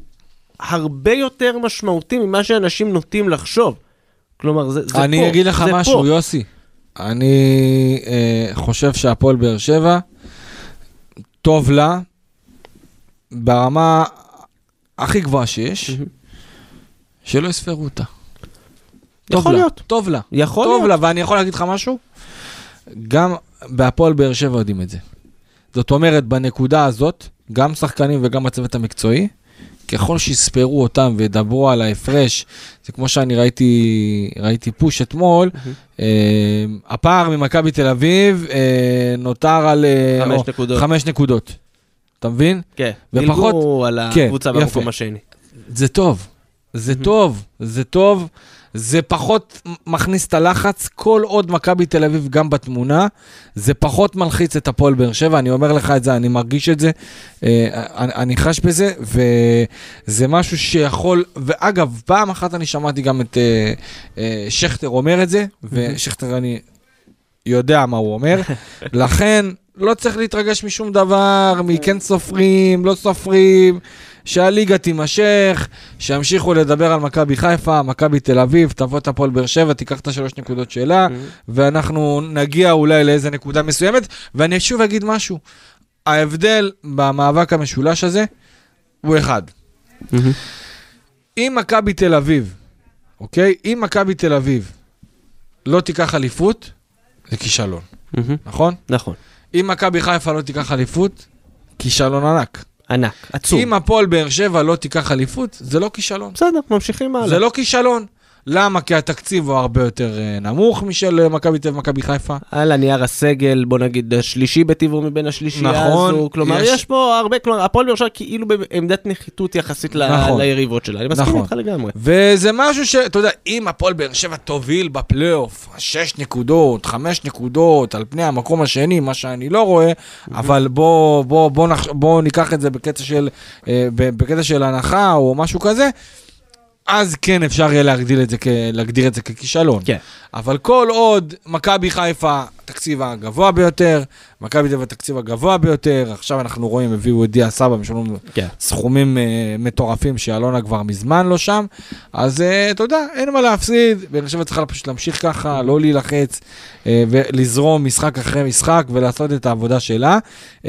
הרבה יותר משמעותי ממה שאנשים נוטים לחשוב. כלומר, זה, זה פה, אני אגיד לך משהו, פה. יוסי. אני אה, חושב שהפועל באר שבע, טוב לה, ברמה הכי גבוהה שיש, מהמם. שלא יספרו אותה. טוב יכול לה, להיות. טוב לה. יכול טוב להיות. לה, ואני יכול להגיד לך משהו? גם בהפועל באר שבע יודעים את זה. זאת אומרת, בנקודה הזאת, גם שחקנים וגם הצוות המקצועי, ככל שיספרו אותם וידברו על ההפרש, זה כמו שאני ראיתי, ראיתי פוש אתמול, אה, הפער ממכבי תל אביב אה, נותר על אה, חמש או, נקודות. חמש נקודות. אתה מבין? כן, ופחות- דילגו על כן, הקבוצה יפה. במקום השני. זה טוב, זה טוב, זה טוב. זה פחות מכניס את הלחץ, כל עוד מכבי תל אביב גם בתמונה, זה פחות מלחיץ את הפועל באר שבע, אני אומר לך את זה, אני מרגיש את זה, אה, אני, אני חש בזה, וזה משהו שיכול, ואגב, פעם אחת אני שמעתי גם את אה, אה, שכטר אומר את זה, ושכטר אני יודע מה הוא אומר, *laughs* לכן לא צריך להתרגש משום דבר, מכן סופרים, לא סופרים, שהליגה תימשך, שימשיכו לדבר על מכבי חיפה, מכבי תל אביב, תבוא את הפועל באר שבע, תיקח את השלוש נקודות שלה, ואנחנו נגיע אולי לאיזה נקודה מסוימת, ואני שוב אגיד משהו, ההבדל במאבק המשולש הזה הוא אחד. אם מכבי תל אביב, אוקיי? אם מכבי תל אביב לא תיקח אליפות, זה כישלון. נכון? נכון. אם מכבי חיפה לא תיקח אליפות, כישלון ענק. ענק, עצום. אם הפועל באר שבע לא תיקח אליפות, זה לא כישלון. בסדר, ממשיכים הלאה. זה לא כישלון. למה? כי התקציב הוא הרבה יותר אה, נמוך משל אה, מכבי תל אביב ומכבי חיפה. על הנייר הסגל, בוא נגיד, השלישי בטבעו מבין השלישייה נכון, הזו. כלומר, יש- יש... פה הרבה, כלומר, הפועל באר שבע כאילו בעמדת נחיתות יחסית ל- נכון. ליריבות שלה. אני מסכים נכון. איתך לגמרי. וזה משהו ש... אתה יודע, אם הפועל באר שבע תוביל בפלייאוף, שש נקודות, חמש נקודות, על פני המקום השני, מה שאני לא רואה, אבל בוא, בוא, בוא, נח... בוא ניקח את זה בקטע של, אה, בקטע של הנחה או משהו כזה, אז כן אפשר יהיה להגדיל את זה, כ- להגדיר את זה ככישלון. כן. אבל כל עוד מכבי חיפה, התקציב הגבוה ביותר, מכבי תל אביב התקציב הגבוה ביותר, עכשיו אנחנו רואים, הביאו את דיה סבא, משלמים כן. סכומים uh, מטורפים שאלונה כבר מזמן לא שם, אז uh, אתה יודע, אין מה להפסיד, באר שבע צריכה פשוט להמשיך ככה, לא להילחץ, uh, ולזרום משחק אחרי משחק ולעשות את העבודה שלה. Uh,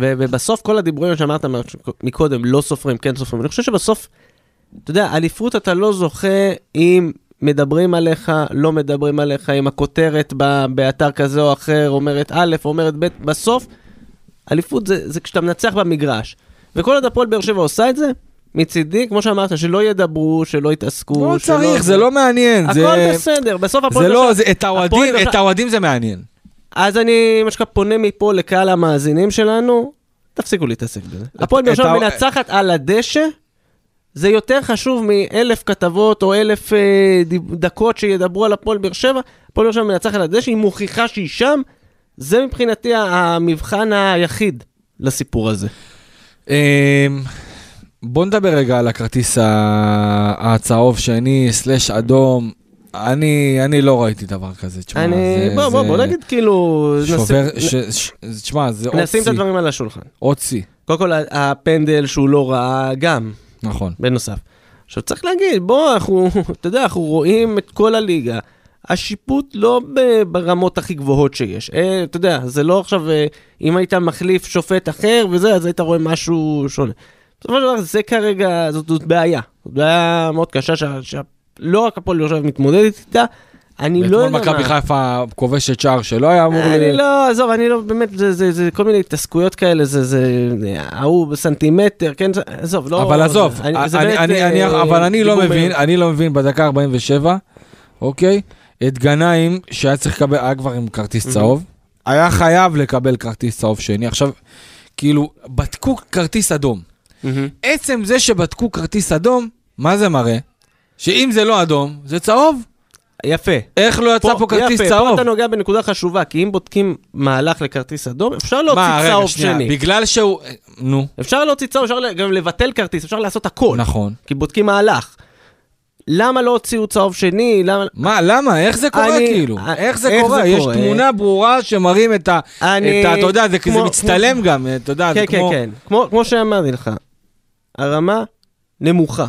ו- ובסוף כל הדיבורים שאמרת מקודם, לא סופרים, כן סופרים, אני חושב שבסוף, אתה יודע, אליפות אתה לא זוכה אם מדברים עליך, לא מדברים עליך, אם הכותרת ב- באתר כזה או אחר אומרת א', אומרת ב', בסוף, אליפות זה, זה כשאתה מנצח במגרש. וכל עוד הפועל באר שבע עושה את זה, מצידי, כמו שאמרת, שלא ידברו, שלא יתעסקו. לא שלא- צריך, זה לא מעניין. הכל זה... בסדר, בסוף הפועל זה לא, שבע- זה, את האוהדים, את האוהדים זה מעניין. אז אני, מה שנקרא, פונה מפה לקהל המאזינים שלנו, תפסיקו להתעסק בזה. הפועל באר שבע מנצחת על הדשא, זה יותר חשוב מאלף כתבות או אלף אה, דקות שידברו על הפועל באר שבע. הפועל באר שבע מנצחת על הדשא, היא מוכיחה שהיא שם. זה מבחינתי המבחן היחיד לסיפור הזה. אמ, בוא נדבר רגע על הכרטיס הצהוב שני, סלאש אדום. אני, אני לא ראיתי דבר כזה, תשמע, אני, זה, בוא, בוא, זה בוא נגיד כאילו, שובר, נשים- ש, ש, תשמע, זה עוד נשים את שיא, הדברים על השולחן. עוד שיא, קודם כל, הפנדל שהוא לא ראה גם, נכון. בנוסף. עכשיו צריך להגיד, בוא, אנחנו, *laughs* אתה יודע, אנחנו רואים את כל הליגה. השיפוט לא ברמות הכי גבוהות שיש. אה, אתה יודע, זה לא עכשיו, אה, אם היית מחליף שופט אחר וזה, אז היית רואה משהו שונה. בסופו של דבר, זה כרגע, זאת, זאת בעיה. זאת בעיה מאוד קשה, שה- שה- לא רק הפועל שבע מתמודדת איתה, אני לא יודע מה. מכבי חיפה כובשת שער שלא היה אמור... אני לא, עזוב, אני לא, באמת, זה, זה, זה כל מיני התעסקויות כאלה, זה, זה, ההוא בסנטימטר, כן, עזוב, לא... אבל עזוב, אה, אבל אני לא מבין. אני לא מבין בדקה 47, אוקיי? את גנאים, שהיה צריך לקבל, היה כבר עם כרטיס צהוב, היה חייב לקבל כרטיס צהוב שני. עכשיו, כאילו, בדקו כרטיס אדום. עצם זה שבדקו כרטיס אדום, מה זה מראה? שאם זה לא אדום, זה צהוב. יפה. איך לא יצא פה כרטיס יפה, צהוב? פה אתה נוגע בנקודה חשובה, כי אם בודקים מהלך לכרטיס אדום, אפשר להוציא מה, צהוב שנייה, שני. בגלל שהוא... נו, אפשר להוציא צהוב, אפשר גם לבטל כרטיס, אפשר לעשות הכל. נכון. כי בודקים מהלך. למה לא הוציאו צהוב שני? למה... מה, למה? איך זה קורה אני- כאילו? אה, איך זה איך קורה? זה יש קורה? תמונה ברורה שמראים את ה... אני- את ה... אתה יודע, זה כמו- כזה מצטלם גם, אתה יודע, כן, זה כן, כמו... כן. כמו, כמו שאמרתי לך, הרמה נמוכה.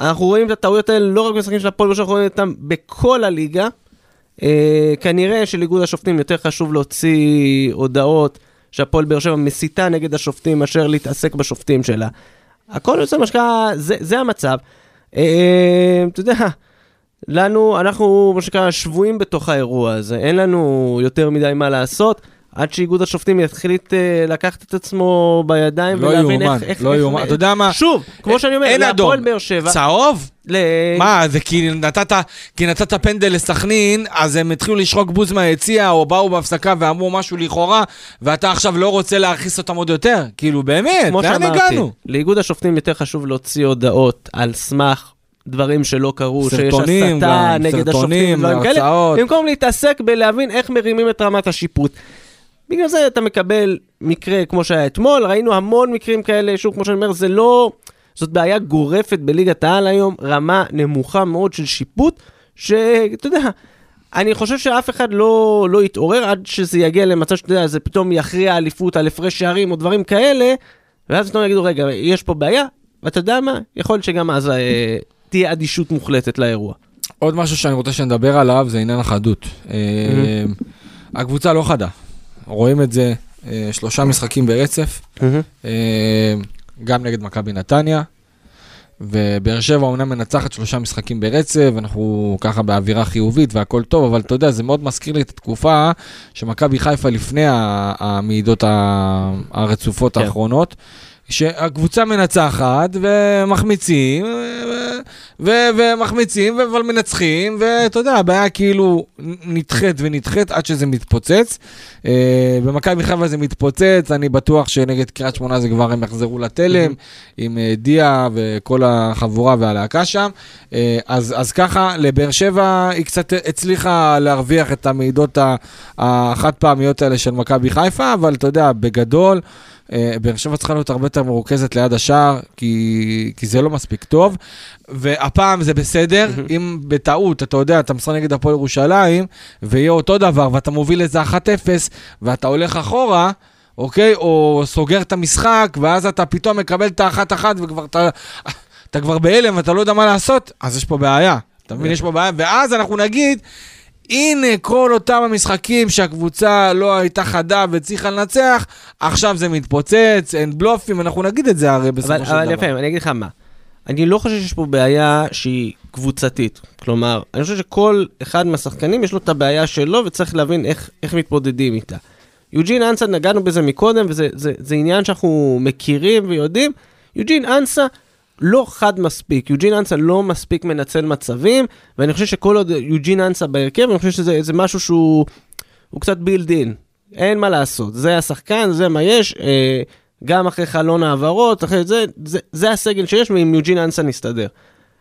אנחנו רואים את הטעויות האלה לא רק במשחקים של הפועל, אנחנו רואים אותם בכל הליגה. אה, כנראה שלאיגוד השופטים יותר חשוב להוציא הודעות שהפועל באר שבע מסיתה נגד השופטים מאשר להתעסק בשופטים שלה. הכל יוצא שנקרא, זה, זה המצב. אה, אתה יודע, לנו, אנחנו מה שנקרא שבויים בתוך האירוע הזה, אין לנו יותר מדי מה לעשות. עד שאיגוד השופטים יתחיל אה, לקחת את עצמו בידיים לא ולהבין יאומן, איך... איך לא איך- יאומן. אתה יודע מה? שוב, כמו שאני אומר, להפועל. באר שבע... צהוב? ל... מה, זה כי נתת, כי נתת פנדל לסכנין, אז הם התחילו לשחוק בוז מהיציע, או באו בהפסקה ואמרו משהו לכאורה, ואתה עכשיו לא רוצה להרחיס אותם עוד יותר? כאילו, באמת, כמו לאן הגענו? לאיגוד השופטים יותר חשוב להוציא הודעות על סמך דברים שלא קרו, שיש סרטונים הסתה גם, נגד סרטונים, השופטים, דברים כאלה, הרצאות. במקום להתעסק בלהבין איך מרימים את רמת השיפוט. בגלל זה אתה מקבל מקרה כמו שהיה אתמול, ראינו המון מקרים כאלה, שוב, כמו שאני אומר, זה לא... זאת בעיה גורפת בליגת העל היום, רמה נמוכה מאוד של שיפוט, שאתה יודע, אני חושב שאף אחד לא, לא יתעורר עד שזה יגיע למצב שאתה יודע, זה פתאום יכריע אליפות על הפרש שערים או דברים כאלה, ואז פתאום יגידו, רגע, יש פה בעיה, ואתה יודע מה? יכול להיות שגם אז אה, תהיה אדישות מוחלטת לאירוע. עוד משהו שאני רוצה שנדבר עליו זה עניין החדות. אה, הקבוצה לא חדה. רואים את זה אה, שלושה משחקים ברצף, אה, גם נגד מכבי נתניה, ובאר שבע אומנם מנצחת שלושה משחקים ברצף, אנחנו ככה באווירה חיובית והכל טוב, אבל אתה יודע, זה מאוד מזכיר לי את התקופה שמכבי חיפה לפני המעידות הרצופות כן. האחרונות. שהקבוצה מנצחת ומחמיצים, ו- ו- ומחמיצים, אבל מנצחים, ואתה יודע, הבעיה כאילו נדחית ונדחית עד שזה מתפוצץ. אה, במכבי חיפה זה מתפוצץ, אני בטוח שנגד קריית שמונה זה כבר הם יחזרו לתלם, עם אה, דיה וכל החבורה והלהקה שם. אה, אז, אז ככה, לבאר שבע היא קצת הצליחה להרוויח את המעידות החד פעמיות האלה של מכבי חיפה, אבל אתה יודע, בגדול, באר שבע צריכה להיות הרבה יותר מרוכזת ליד השער, כי, כי זה לא מספיק טוב. והפעם זה בסדר, אם בטעות, אתה יודע, אתה משחק נגד הפועל ירושלים, ויהיה אותו דבר, ואתה מוביל איזה 1-0, ואתה הולך אחורה, אוקיי? או סוגר את המשחק, ואז אתה פתאום מקבל את האחת-אחת, וכבר אתה, אתה כבר בהלם ואתה לא יודע מה לעשות, אז יש פה בעיה. אתה מבין? יש פה בעיה, ואז אנחנו נגיד, הנה כל אותם המשחקים שהקבוצה לא הייתה חדה והצליחה לנצח, עכשיו זה מתפוצץ, אין בלופים, אנחנו נגיד את זה הרי בסופו אבל, של דבר. אבל יפה, אני אגיד לך מה. אני לא חושב שיש פה בעיה שהיא קבוצתית. כלומר, אני חושב שכל אחד מהשחקנים יש לו את הבעיה שלו וצריך להבין איך, איך מתמודדים איתה. יוג'ין אנסה, נגענו בזה מקודם, וזה זה, זה עניין שאנחנו מכירים ויודעים. יוג'ין אנסה לא חד מספיק, יוג'ין אנסה לא מספיק מנצל מצבים, ואני חושב שכל עוד יוג'ין אנסה בהרכב, אני חושב שזה זה משהו שהוא הוא קצת בילד אין. אין מה לעשות, זה השחקן, זה מה יש. אה, גם אחרי חלון העברות, אחרי זה, זה, זה הסגל שיש, ועם יוג'ין אנסה נסתדר.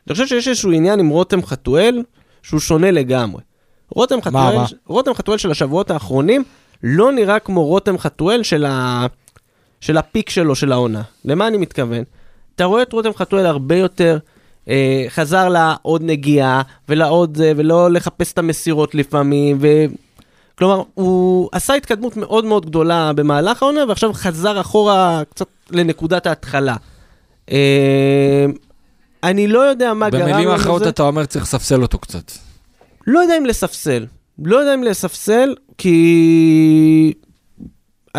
אני חושב שיש איזשהו עניין עם רותם חתואל, שהוא שונה לגמרי. רותם חתואל, מה? רותם חתואל של השבועות האחרונים, לא נראה כמו רותם חתואל של, ה, של הפיק שלו, של העונה. למה אני מתכוון? אתה רואה את רותם חתואל הרבה יותר, אה, חזר לעוד נגיעה, ולעוד זה, ולא לחפש את המסירות לפעמים, ו... כלומר, הוא עשה התקדמות מאוד מאוד גדולה במהלך העונה, ועכשיו חזר אחורה קצת לנקודת ההתחלה. אה, אני לא יודע מה גרם לו במילים אחרות לזה. אתה אומר צריך לספסל אותו קצת. לא יודע אם לספסל. לא יודע אם לספסל, כי...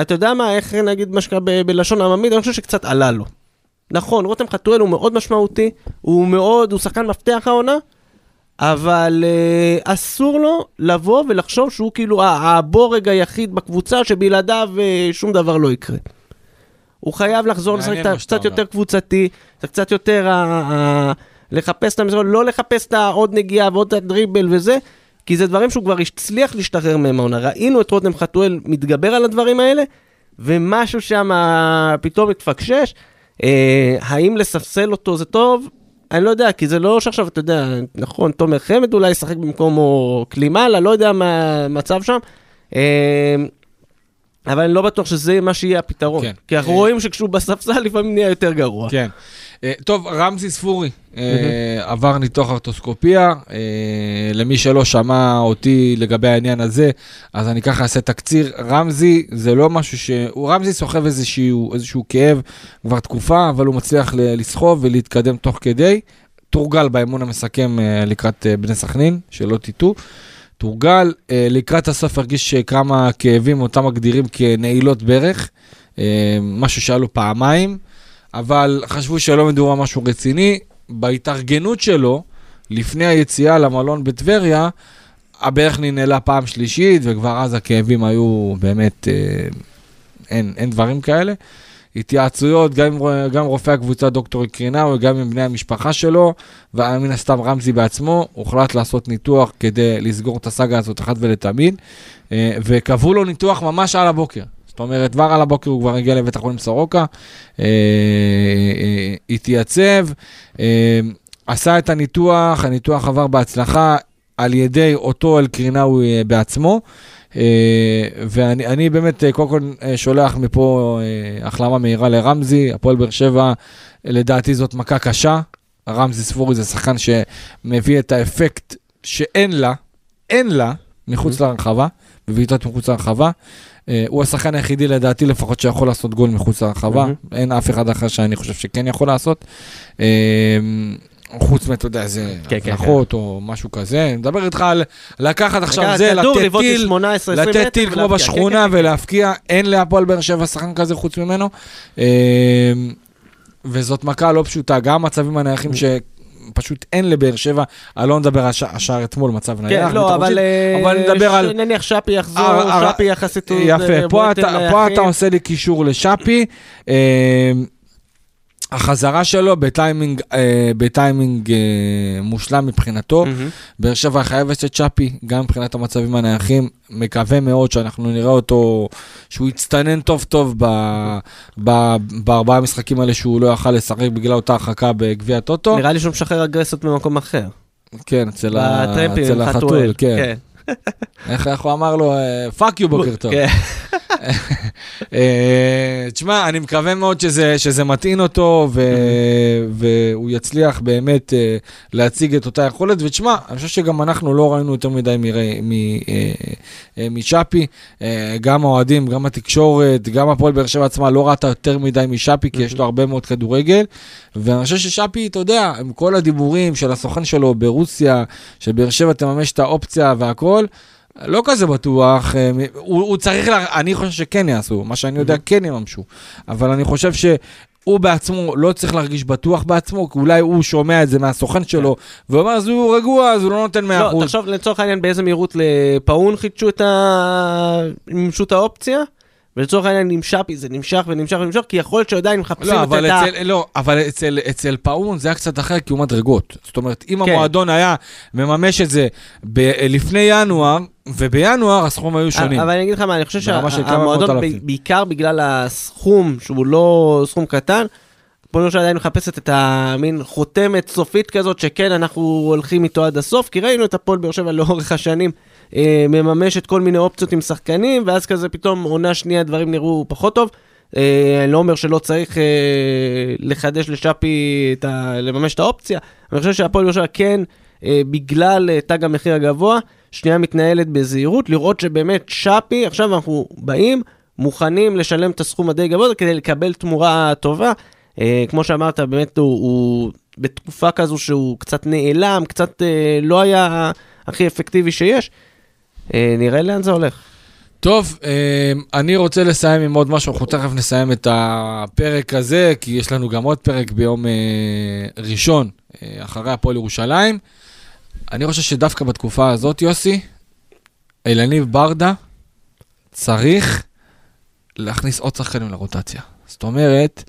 אתה יודע מה, איך נגיד מה שקרה בלשון עממית, אני חושב שקצת עלה לו. נכון, רותם חתואל הוא מאוד משמעותי, הוא מאוד, הוא שחקן מפתח העונה, אבל uh, אסור לו לבוא ולחשוב שהוא כאילו הבורג היחיד בקבוצה שבלעדיו uh, שום דבר לא יקרה. הוא חייב לחזור לשחק קצת. יותר קבוצתי, קצת יותר לחפש את המסגרות, לא לחפש את העוד נגיעה ועוד הדריבל וזה, כי זה דברים שהוא כבר הצליח להשתחרר מהם העונה. ראינו את רותם חתואל מתגבר על הדברים האלה, ומשהו שם פתאום התפקשש. אה, האם לספסל אותו זה טוב? אני לא יודע, כי זה לא שעכשיו, אתה יודע, נכון, תומר חמד אולי ישחק במקומו קלימאלה, לא יודע מה המצב שם. אה, אבל אני לא בטוח שזה מה שיהיה הפתרון. כן. כי אנחנו אה. רואים שכשהוא בספסל לפעמים נהיה יותר גרוע. כן. אה, טוב, רמזי ספורי אה, עבר ניתוח ארטוסקופיה. אה, למי שלא שמע אותי לגבי העניין הזה, אז אני ככה אעשה תקציר. רמזי זה לא משהו ש... הוא רמזי סוחב איזשהו, איזשהו כאב כבר תקופה, אבל הוא מצליח לסחוב ולהתקדם תוך כדי. תורגל באמון המסכם לקראת בני סכנין, שלא תטעו. תורגל, לקראת הסוף הרגיש כמה כאבים, אותם מגדירים כנעילות ברך, משהו שהיה לו פעמיים, אבל חשבו שלא מדובר משהו רציני. בהתארגנות שלו, לפני היציאה למלון בטבריה, הברך ננעלה פעם שלישית, וכבר אז הכאבים היו באמת, אה, אין, אין דברים כאלה. התייעצויות, גם עם, גם רופא הקבוצה דוקטור קרינאו, גם עם בני המשפחה שלו, ומן הסתם רמזי בעצמו, הוחלט לעשות ניתוח כדי לסגור את הסאגה הזאת אחת ולתמיד, אה, וקבעו לו ניתוח ממש על הבוקר. זאת אומרת, כבר על הבוקר הוא כבר הגיע לבית החולים סורוקה, אה, אה, התייצב, אה, עשה את הניתוח, הניתוח עבר בהצלחה על ידי אותו אלקרינאוי בעצמו. ואני אני באמת, קודם כל שולח מפה החלמה מהירה לרמזי, הפועל באר שבע, לדעתי זאת מכה קשה. רמזי ספורי זה שחקן שמביא את האפקט שאין לה, אין לה, מחוץ לרחבה, בבעיטות מחוץ לרחבה. אה, הוא השחקן היחידי לדעתי לפחות שיכול לעשות גול מחוץ לרחבה. אין אף אחד אחר שאני חושב שכן יכול לעשות. אה, חוץ מאתה יודע, איזה כן, כן, הצלחות או משהו כזה. אני מדבר איתך על לקחת עכשיו זה, לתת טיל, מ-18, 20 מטר לתת טיל כמו. בשכונה כן, כן, כן. ולהפקיע, אין להפועל באר שבע שחקן כזה חוץ ממנו. אה, וזאת מכה לא פשוטה, גם מצבים הנייחים שפשוט אין לבאר שבע, אני לא הש- השער אתמול, מצב נייח. כן, לא, אבל אה, מדבר על... נניח שפי יחזור, שפי יחסית... יפה, פה אתה, עושה לי קישור לשאפי. החזרה שלו בטיימינג, אה, בטיימינג אה, מושלם מבחינתו. מהמם. באר שבע חייבת את צ'אפי, גם מבחינת המצבים הנייחים. מקווה מאוד שאנחנו נראה אותו, שהוא יצטנן טוב טוב ב, ב, בארבעה המשחקים האלה שהוא לא יכל לשחק בגלל אותה הרחקה בגביע הטוטו. נראה לי שהוא משחרר אגרסיות ממקום אחר. כן, אצל, ה, אצל החתול, חתואל. כן. איך הוא אמר לו? fuck you בוקר טוב. כן. *laughs* אה, תשמע, אני מקווה מאוד שזה, שזה מטעין אותו, ו, והוא יצליח באמת אה, להציג את אותה יכולת. ותשמע, אני חושב שגם אנחנו לא ראינו יותר מדי אה, אה, משאפי. אה, גם האוהדים, גם התקשורת, גם הפועל באר שבע עצמה לא ראתה יותר מדי משאפי, כי יש לו הרבה מאוד כדורגל. ואני חושב ששאפי, אתה יודע, עם כל הדיבורים של הסוכן שלו ברוסיה, שבאר שבע תממש את האופציה והכל, לא כזה בטוח, אה, הוא, הוא צריך, לה, אני חושב שכן יעשו, מה שאני יודע כן יממשו, אבל אני חושב שהוא בעצמו לא צריך להרגיש בטוח בעצמו, כי אולי הוא שומע את זה מהסוכן שלו, ואומר, אז הוא רגוע, אז הוא לא נותן 100%. לא, תחשוב לצורך העניין באיזה מהירות לפאון חידשו את ה... מימשו את האופציה, ולצורך העניין שפי זה נמשך ונמשך ונמשך, כי יכול להיות שעדיין מחפשים לא, את ה... אצל, לא, אבל אצל, אצל פאון זה היה קצת אחר, כי הוא מדרגות. זאת אומרת, אם כן. המועדון היה מממש את זה ב- לפני ינואר, ובינואר הסכום היו שונים. אבל אני אגיד לך מה, אני חושב שהמועדון, אלפים. בעיקר בגלל הסכום, שהוא לא סכום קטן, פועל ירושלים עדיין מחפשת את המין חותמת סופית כזאת, שכן, אנחנו הולכים איתו עד הסוף, כי ראינו את הפועל באר שבע לאורך השנים אה, מממשת כל מיני אופציות עם שחקנים, ואז כזה פתאום עונה שנייה דברים נראו פחות טוב. אה, אני לא אומר שלא צריך אה, לחדש לשאפי, את ה, לממש את האופציה, אני חושב שהפועל שבע כן, אה, בגלל אה, תג המחיר הגבוה, שנייה מתנהלת בזהירות, לראות שבאמת שפי, עכשיו אנחנו באים, מוכנים לשלם את הסכום הדי גבוה כדי לקבל תמורה טובה. אה, כמו שאמרת, באמת הוא, הוא בתקופה כזו שהוא קצת נעלם, קצת אה, לא היה הכי אפקטיבי שיש. אה, נראה לאן זה הולך. טוב, אה, אני רוצה לסיים עם עוד משהו, אנחנו תכף נסיים את הפרק הזה, כי יש לנו גם עוד פרק ביום אה, ראשון, אחרי הפועל ירושלים. אני חושב שדווקא בתקופה הזאת, יוסי, אלניב ברדה צריך להכניס עוד שחקנים לרוטציה. זאת אומרת,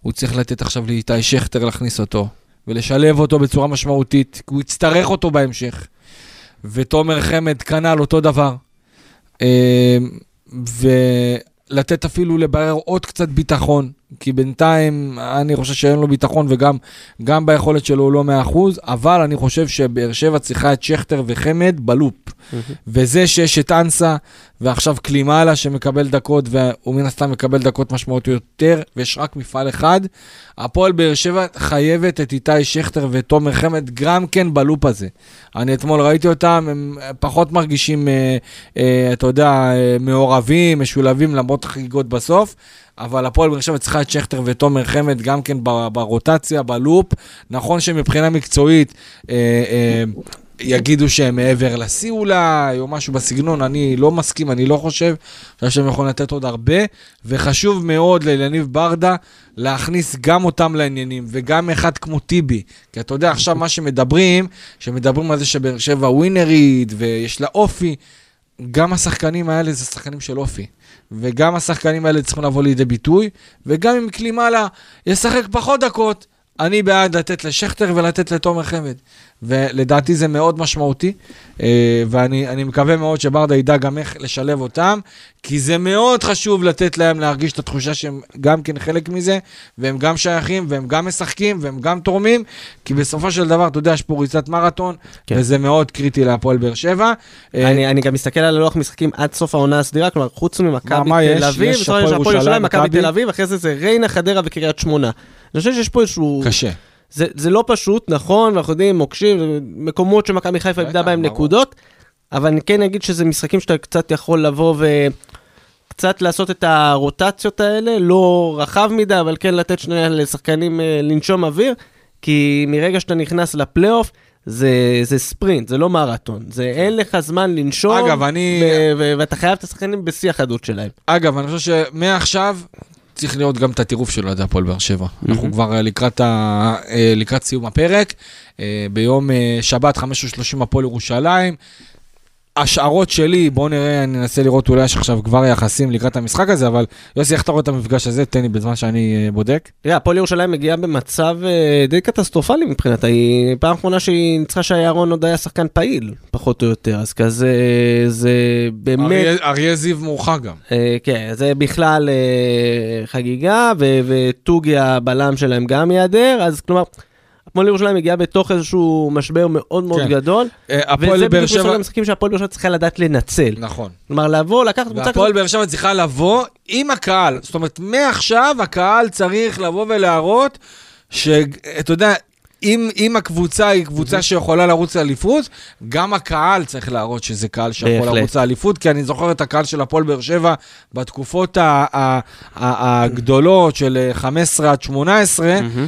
הוא צריך לתת עכשיו לאיתי שכטר להכניס אותו, ולשלב אותו בצורה משמעותית, כי הוא יצטרך אותו בהמשך. ותומר חמד כנ"ל אותו דבר. אה, ולתת אפילו לברר עוד קצת ביטחון, כי בינתיים אני חושב שאין לו ביטחון וגם גם ביכולת שלו הוא לא 100%, אבל אני חושב שבאר שבע צריכה את שכטר וחמד בלופ. וזה שיש את אנסה, ועכשיו קלימאלה שמקבל דקות, והוא מן הסתם מקבל דקות משמעותיות יותר, ויש רק מפעל אחד. הפועל באר שבע חייבת את איתי שכטר ותומר חמד גם כן בלופ הזה. אני אתמול ראיתי אותם, הם פחות מרגישים, אה, אה, אתה יודע, אה, מעורבים, משולבים, למרות החגיגות בסוף. אבל הפועל באר שבע צריכה את שכטר ותומר חמד גם כן ברוטציה, בלופ. נכון שמבחינה מקצועית אה, אה, יגידו שהם מעבר לשיא אולי, או משהו בסגנון, אני לא מסכים, אני לא חושב. אני חושב שהם יכולים לתת עוד הרבה, וחשוב מאוד לאליניב ברדה להכניס גם אותם לעניינים, וגם אחד כמו טיבי. כי אתה יודע, עכשיו מה שמדברים, שמדברים על זה שבאר שבע ווינרית, ויש לה אופי, גם השחקנים האלה זה שחקנים של אופי. וגם השחקנים האלה צריכים לבוא לידי ביטוי, וגם אם קלימאלה ישחק פחות דקות, אני בעד לתת לשכטר ולתת לתומר חמד. ולדעתי זה מאוד משמעותי, אה, ואני אני מקווה מאוד שברדה ידע גם איך לשלב אותם, כי זה מאוד חשוב לתת להם להרגיש את התחושה שהם גם כן חלק מזה, והם גם שייכים, והם גם משחקים, והם גם תורמים, כי בסופו של דבר, אתה יודע, יש פה ריצת מרתון, כן. וזה מאוד קריטי להפועל באר שבע. אה, אני, אני גם מסתכל על הלוח משחקים עד סוף העונה הסדירה, כלומר, חוץ ממכבי? תל אביב, יש הפועל ירושלים, מכבי. תל אביב, אחרי זה זה ריינה, חדרה וקריית שמונה. אני חושב שיש פה איזשהו... קשה. זה, זה לא פשוט, נכון, ואנחנו יודעים, מוקשים, מקומות שמכבי חיפה איבדה בהם ברור. נקודות, אבל אני כן אגיד שזה משחקים שאתה קצת יכול לבוא וקצת לעשות את הרוטציות האלה, לא רחב מדי, אבל כן לתת שנייה לשחקנים אה, לנשום אוויר, כי מרגע שאתה נכנס לפלייאוף, זה, זה ספרינט, זה לא מרתון, זה אין לך זמן לנשום, אגב, אני- ו- ו- ואתה חייב את השחקנים בשיא החדות שלהם. אגב, אני חושב שמעכשיו צריך לראות גם את הטירוף של אוהדי הפועל באר שבע. אנחנו כבר אה, לקראת, ה... אה, לקראת סיום הפרק. אה, ביום שבת, 5:30 הפועל ירושלים. השערות שלי, בואו נראה, אני אנסה לראות אולי יש עכשיו כבר יחסים לקראת המשחק הזה, אבל יוסי, איך אתה רואה את המפגש הזה? תן לי בזמן שאני אה, בודק. תראה, הפועל ירושלים מגיעה במצב אה, די קטסטרופלי מבחינתה. היא פעם אחרונה שהיא ניצחה שאהרון עוד היה שחקן פעיל, פחות או יותר. אז כזה, זה באמת... אריה- זיו מורחק גם. אה, כן, זה בכלל חגיגה, וטוגי הבלם שלהם גם ייעדר, אז כלומר, הפועל ירושלים מגיעה בתוך איזשהו משבר מאוד מאוד כן. גדול, הפועל וזה בדיוק מסוג. המשחקים שהפועל ירושלים צריכה לדעת לנצל. נכון. כלומר, לבוא, לקחת קבוצה והפועל באר שבע צריכה לבוא עם הקהל. זאת אומרת, מעכשיו הקהל צריך לבוא ולהראות שאתה יודע, אם, אם הקבוצה היא קבוצה שיכולה לרוץ לאליפות, גם הקהל צריך להראות שזה קהל שיכול. לרוץ לאליפות, כי אני זוכר את הקהל של הפועל באר שבע בתקופות הגדולות של אה, 15 עד 18, מהמם.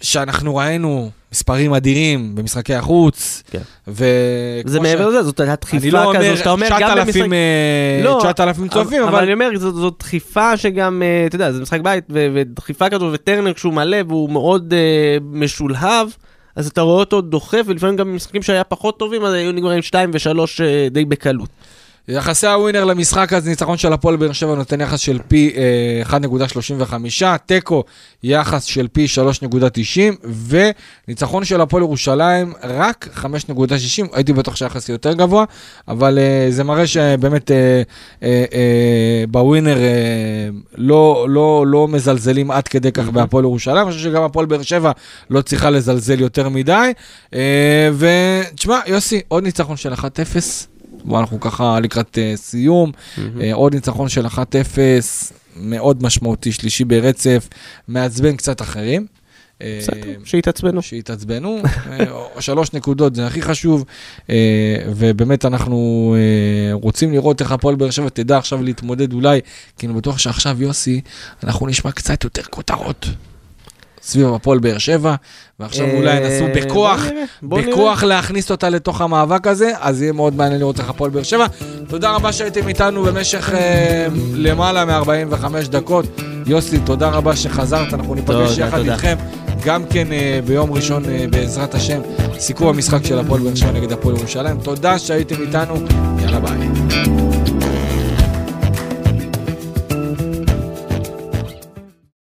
שאנחנו ראינו מספרים אדירים במשחקי החוץ, כן. וכמו זה ש- מעבר לזה, זאת הייתה אני דחיפה לא כזו, אומר שאתה אומר גם במשחק... 9,000 אה, לא, 9,000 צופים, אבל אבל אני אומר, זאת, זאת דחיפה שגם, אה, אתה יודע, זה משחק בית, ו- ודחיפה כזו, וטרנר כשהוא מלא והוא מאוד אה, משולהב, אז אתה רואה אותו דוחף, ולפעמים גם במשחקים שהיה פחות טובים, אז היו נגמרים 2 ו-3 די בקלות. יחסי הווינר למשחק הזה, ניצחון של הפועל באר שבע נותן יחס של פי אה, 1.35, תיקו יחס של פי 3.90, וניצחון של הפועל ירושלים רק 5.60, הייתי בטוח שהיחס יהיה יותר גבוה, אבל אה, זה מראה שבאמת אה, אה, אה, בווינר אה, לא, לא, לא מזלזלים עד כדי כך בהפועל ירושלים, אני חושב שגם הפועל באר שבע לא צריכה לזלזל יותר מדי, אה, ותשמע, יוסי, עוד ניצחון של 1-0. בוא, אנחנו ככה לקראת uh, סיום, uh, עוד ניצחון של 1-0, מאוד משמעותי, שלישי ברצף, מעצבן קצת אחרים. אה, שהתעצבנו. שהתעצבנו, *laughs* שלוש נקודות זה הכי חשוב, ובאמת אנחנו רוצים לראות איך הפועל באר שבע תדע עכשיו להתמודד אולי, כי אני בטוח שעכשיו יוסי, אנחנו נשמע קצת יותר כותרות סביב הפועל באר שבע, ועכשיו אה, אולי ינסו בכוח, בוא נראה, בוא נראה. בכוח להכניס אותה לתוך המאבק הזה, אז יהיה מאוד מעניין לראות איך הפועל באר שבע. תודה רבה שהייתם איתנו במשך אה, למעלה מ-45 דקות. יוסי, תודה רבה שחזרת, אנחנו ניפגש יחד תודה. איתכם גם כן אה, ביום ראשון, אה, בעזרת השם, סיכום המשחק של הפועל באר שבע נגד הפועל ירושלים. תודה שהייתם איתנו, יאללה ביי.